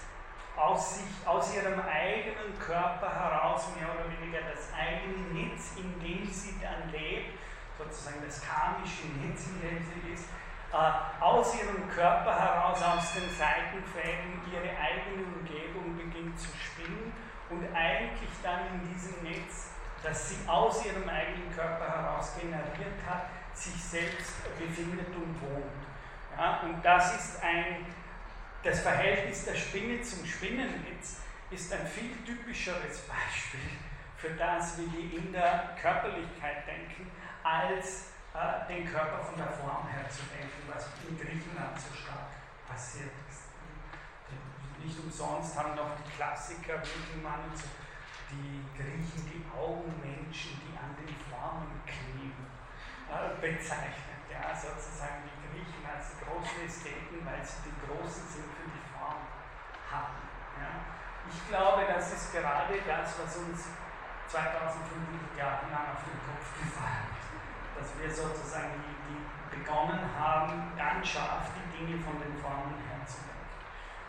S1: aus, sich, aus ihrem eigenen Körper heraus, mehr oder weniger das eigene Netz, in dem sie dann lebt, sozusagen das karmische Netz, in dem sie ist, äh, aus ihrem Körper heraus, aus den Seitenfäden, ihre eigene Umgebung beginnt zu spinnen und eigentlich dann in diesem Netz das sie aus ihrem eigenen Körper heraus generiert hat, sich selbst befindet und wohnt. Ja, und das ist ein, das Verhältnis der Spinne zum Spinnennetz ist ein viel typischeres Beispiel für das, wie die Inder Körperlichkeit denken, als äh, den Körper von der Form her zu denken, was in Griechenland so stark passiert ist. Nicht umsonst haben noch die Klassiker Winkelmann und so die Griechen die Augenmenschen, die an den Formen kleben, äh, bezeichnet. Ja, sozusagen die Griechen als die großen Ästheten, weil sie die großen Sinn für die Form hatten. Ja. Ich glaube, das ist gerade das, was uns 2500 Jahre lang auf den Kopf gefallen ist. Dass wir sozusagen die, die begonnen haben, ganz scharf die Dinge von den Formen herzunehmen.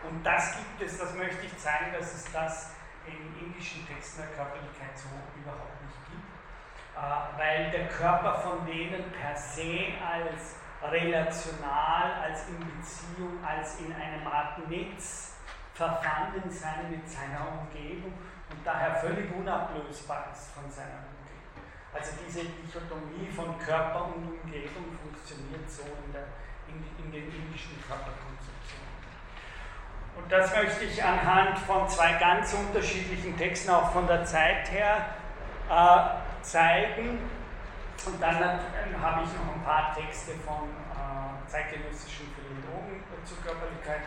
S1: Und das gibt es, das möchte ich zeigen, dass es das in indischen Texten der Körperlichkeit so überhaupt nicht gibt, äh, weil der Körper von denen per se als relational, als in Beziehung, als in einem Art Netz verfangen sein mit seiner Umgebung und daher völlig unablösbar ist von seiner Umgebung. Also diese Dichotomie von Körper und Umgebung funktioniert so in, der, in, in den indischen Körperkonzeptionen. Und das möchte ich anhand von zwei ganz unterschiedlichen Texten, auch von der Zeit her, äh, zeigen. Und dann äh, habe ich noch ein paar Texte von äh, zeitgenössischen Philologen zur Körperlichkeit,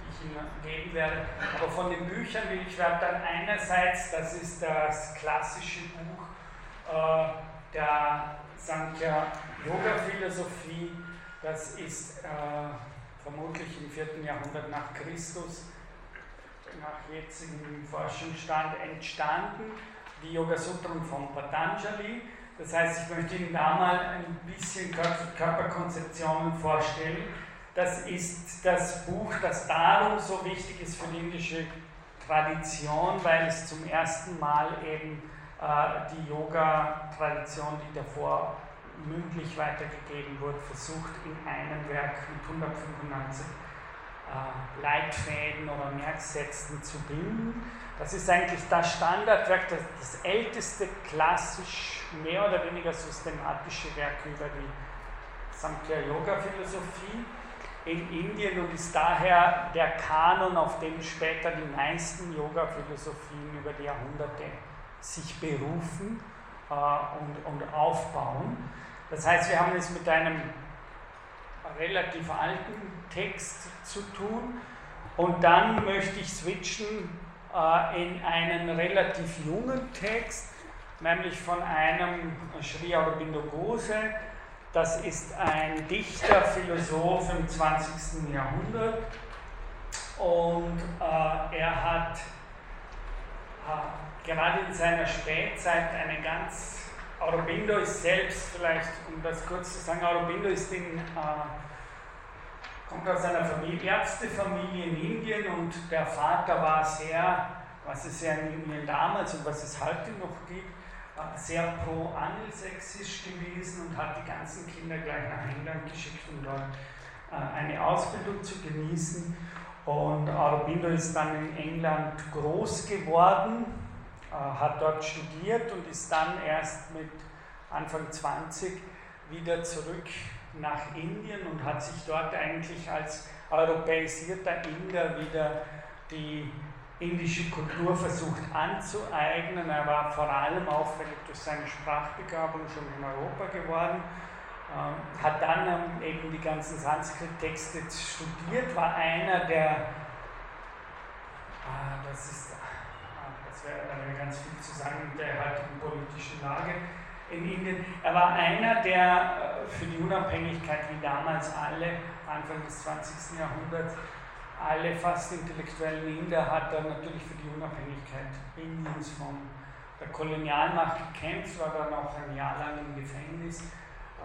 S1: die ich Ihnen geben werde. Aber von den Büchern will ich werde dann einerseits, das ist das klassische Buch äh, der Sankhya Yoga Philosophie, das ist äh, vermutlich im 4. Jahrhundert nach Christus nach jetzigem Forschungsstand entstanden, die Yoga Sutren von Patanjali. Das heißt, ich möchte Ihnen da mal ein bisschen Körperkonzeptionen vorstellen. Das ist das Buch, das darum so wichtig ist für die indische Tradition, weil es zum ersten Mal eben äh, die Yoga-Tradition, die davor mündlich weitergegeben wurde, versucht in einem Werk mit 195 äh, Leitfäden oder Merksätzen zu binden. Das ist eigentlich das Standardwerk, das, das älteste klassisch, mehr oder weniger systematische Werk über die Samkhya Yoga Philosophie in Indien und ist daher der Kanon, auf den später die meisten Yoga-Philosophien über die Jahrhunderte sich berufen äh, und, und aufbauen. Das heißt, wir haben es mit einem relativ alten Text zu tun und dann möchte ich switchen äh, in einen relativ jungen Text, nämlich von einem Sri Aurobindo Gose, das ist ein Dichter, Philosoph im 20. Jahrhundert und äh, er hat äh, gerade in seiner Spätzeit eine ganz, Aurobindo ist selbst, vielleicht um das kurz zu sagen, Aurobindo ist in, äh, kommt aus einer Familie, Ärztefamilie in Indien und der Vater war sehr, was es ja in Indien damals und was es heute noch gibt, sehr pro-angelsächsisch gewesen und hat die ganzen Kinder gleich nach England geschickt, um dort äh, eine Ausbildung zu genießen. Und Aurobindo ist dann in England groß geworden, äh, hat dort studiert und ist dann erst mit Anfang 20 wieder zurück nach Indien und hat sich dort eigentlich als europäisierter Inder wieder die indische Kultur versucht anzueignen. Er war vor allem auffällig durch seine Sprachbegabung schon in Europa geworden, ähm, hat dann ähm, eben die ganzen Sanskrit-Texte studiert, war einer der, ah, das ist, wäre ganz viel zu sagen in der heutigen politischen Lage in Indien, er war einer, der äh, für die Unabhängigkeit wie damals alle Anfang des 20. Jahrhunderts alle fast intellektuellen Inder hat er natürlich für die Unabhängigkeit Indiens von der Kolonialmacht gekämpft, war dann auch ein Jahr lang im Gefängnis,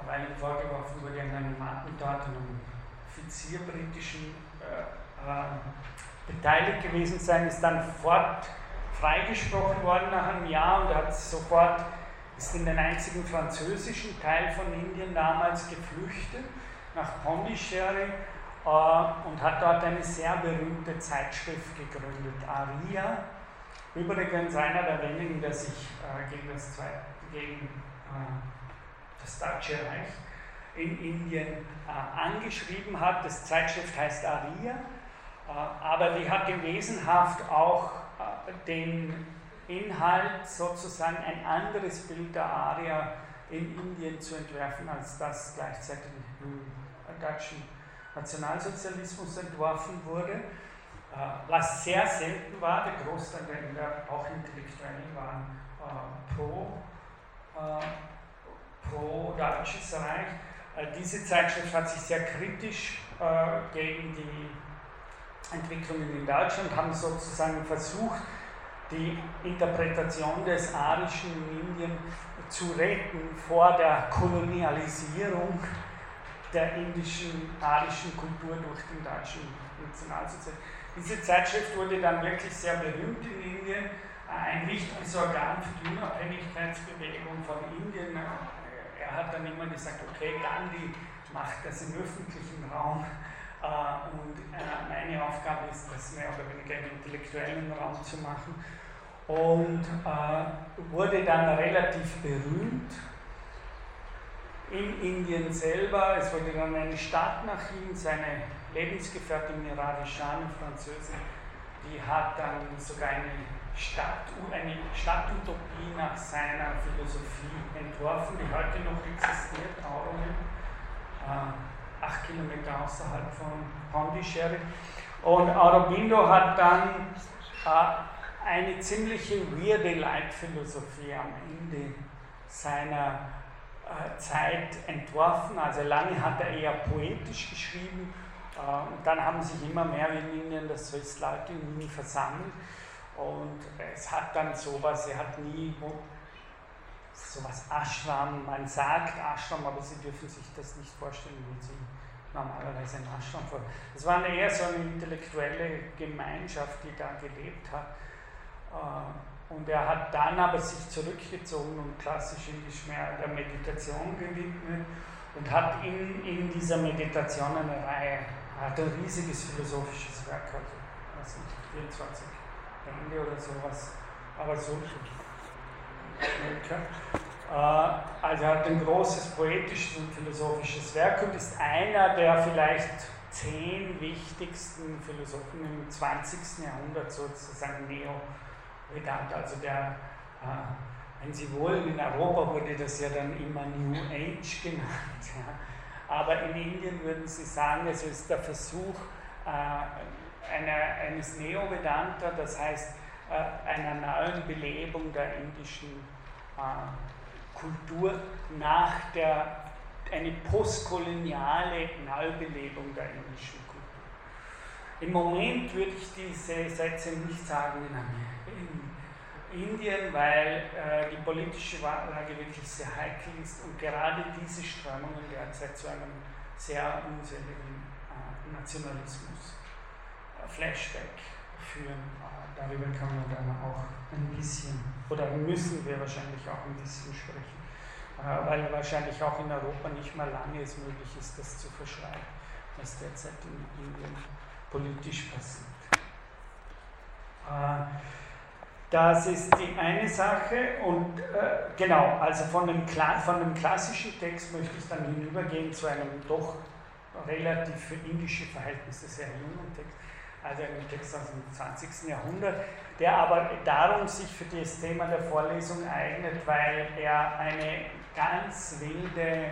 S1: weil ihm vorgeworfen wurde, an einem Attentat an einem Offizier britischen äh, äh, beteiligt gewesen sein, ist dann fort freigesprochen worden nach einem Jahr und hat sofort ist in den einzigen französischen Teil von Indien damals geflüchtet, nach Pondicherry äh, und hat dort eine sehr berühmte Zeitschrift gegründet, Aria. Übrigens einer der wenigen, der sich äh, gegen das, gegen, äh, Deutsche Reich in Indien angeschrieben hat. Das Zeitschrift heißt Aria, aber die hat wesenhaft auch den Inhalt, sozusagen ein anderes Bild der Aria in Indien zu entwerfen, als das gleichzeitig im deutschen Nationalsozialismus entworfen wurde, äh, was sehr selten war. Der Großteil der Inder, auch Intellektuellen, waren äh, pro, äh, pro Deutsches Reich. Diese Zeitschrift hat sich sehr kritisch gegen die Entwicklungen in Deutschland, haben sozusagen versucht, die Interpretation des Arischen in Indien zu retten vor der Kolonialisierung der indischen, arischen Kultur durch den deutschen Nationalsozialismus. Diese Zeitschrift wurde dann wirklich sehr berühmt in Indien, ein wichtiges Organ für die Unabhängigkeitsbewegung von Indien. Er hat dann immer gesagt, okay, Gandhi macht das im öffentlichen Raum und äh, meine Aufgabe ist, das mehr oder weniger im intellektuellen Raum zu machen. Und äh, wurde dann relativ berühmt in Indien selber. Es wurde dann eine Stadt nach ihm, seine Lebensgefährtin Mirari Shan, Französin, die hat dann sogar eine Stadt, eine Stadtutopie nach seiner Philosophie entworfen, die heute noch existiert, äh, acht Kilometer außerhalb von Pondicherry. Und Aurobindo hat dann äh, eine ziemliche weirde Leitphilosophie am Ende seiner äh, Zeit entworfen. Also lange hat er eher poetisch geschrieben Äh, und dann haben sich immer mehr in Indien, das heißt Leute in Wien versammelt. Und es hat dann sowas, er hat nie sowas Ashram, man sagt Ashram, aber Sie dürfen sich das nicht vorstellen, wie Sie normalerweise ein Ashram vor. Es war eher so eine intellektuelle Gemeinschaft, die da gelebt hat. Äh, und er hat dann aber sich zurückgezogen und klassisch indisch mehr der Meditation gewidmet und hat in, in dieser Meditation eine Reihe, hat ein riesiges philosophisches Werk, also weiß nicht, 24 Bände oder sowas, aber so äh, also er hat ein großes poetisches und philosophisches Werk und ist einer der vielleicht zehn wichtigsten Philosophen im 20. Jahrhundert, sozusagen Neo-Vedanta, also der, äh, wenn Sie wollen, in Europa wurde das ja dann immer New Age genannt, [laughs] aber in Indien würden Sie sagen, es ist der Versuch äh, einer, eines Neo-Vedanta, das heißt äh, einer neuen Belebung der indischen äh, Kultur nach der, eine postkoloniale Neubelebung der indischen Kultur. Im Moment würde ich diese Sätze nicht sagen in Indien, weil äh, die politische Lage wirklich sehr heikel ist und gerade diese Strömungen derzeit zu einem sehr unseligen äh, Nationalismus, äh, Flashback führen. Darüber kann man dann auch ein bisschen, oder müssen wir wahrscheinlich auch ein bisschen sprechen, äh, weil wahrscheinlich auch in Europa nicht mal lange es möglich ist, das zu verschreiben, was derzeit in Indien politisch passiert. Äh, das ist die eine Sache und äh, genau, also von dem, von dem klassischen Text möchte ich dann hinübergehen zu einem doch relativ für indische Verhältnisse sehr jungen Text also ein Text aus dem 20. Jahrhundert, der aber darum sich für das Thema der Vorlesung eignet, weil er eine ganz wilde äh,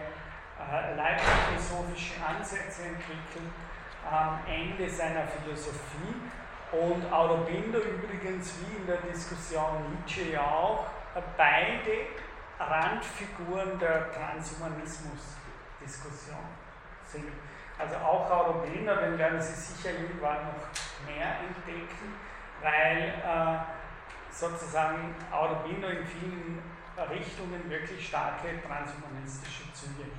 S1: leibphilosophische Ansätze entwickelt am Ende seiner Philosophie und Aurobindo übrigens wie in der Diskussion Nietzsche ja auch beide Randfiguren der Transhumanismus-Diskussion sind. Also auch Aurobindo, den werden Sie sicher irgendwann noch mehr entdecken, weil äh, sozusagen Aurobindo in vielen Richtungen wirklich starke transhumanistische Züge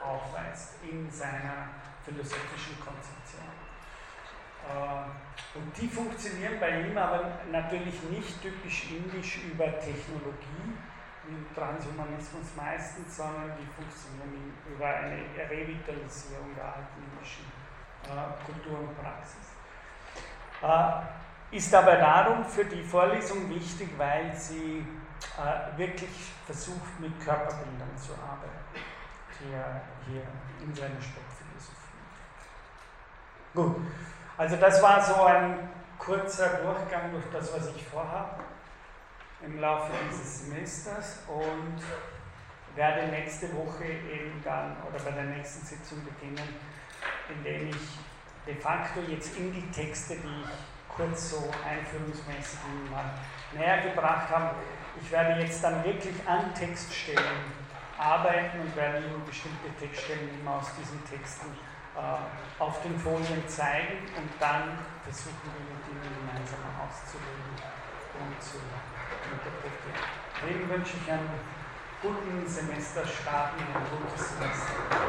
S1: aufweist in seiner philosophischen Konzeption. Äh, und die funktionieren bei ihm aber natürlich nicht typisch indisch über Technologie, im Transhumanismus meistens, sondern die funktionieren über eine Revitalisierung der altindischen äh, Kultur und Praxis. Äh, ist aber darum für die Vorlesung wichtig, weil sie äh, wirklich versucht, mit Körperbildern zu arbeiten, hier, hier in seiner Stoffphilosophie. Gut, also das war so ein kurzer Durchgang durch das, was ich vorhabe im Laufe dieses Semesters und werde nächste Woche eben dann oder bei der nächsten Sitzung beginnen, indem ich de facto jetzt in die Texte, die ich kurz so einführungsmäßig mal näher gebracht habe, ich werde jetzt dann wirklich an Textstellen arbeiten und werde Ihnen bestimmte Textstellen immer aus diesen Texten äh, auf den Folien zeigen und dann versuchen wir mit Ihnen gemeinsam auszulegen und zu interpretieren. Ihnen wünsche ich einen guten Semesterstart und ein gutes Semester.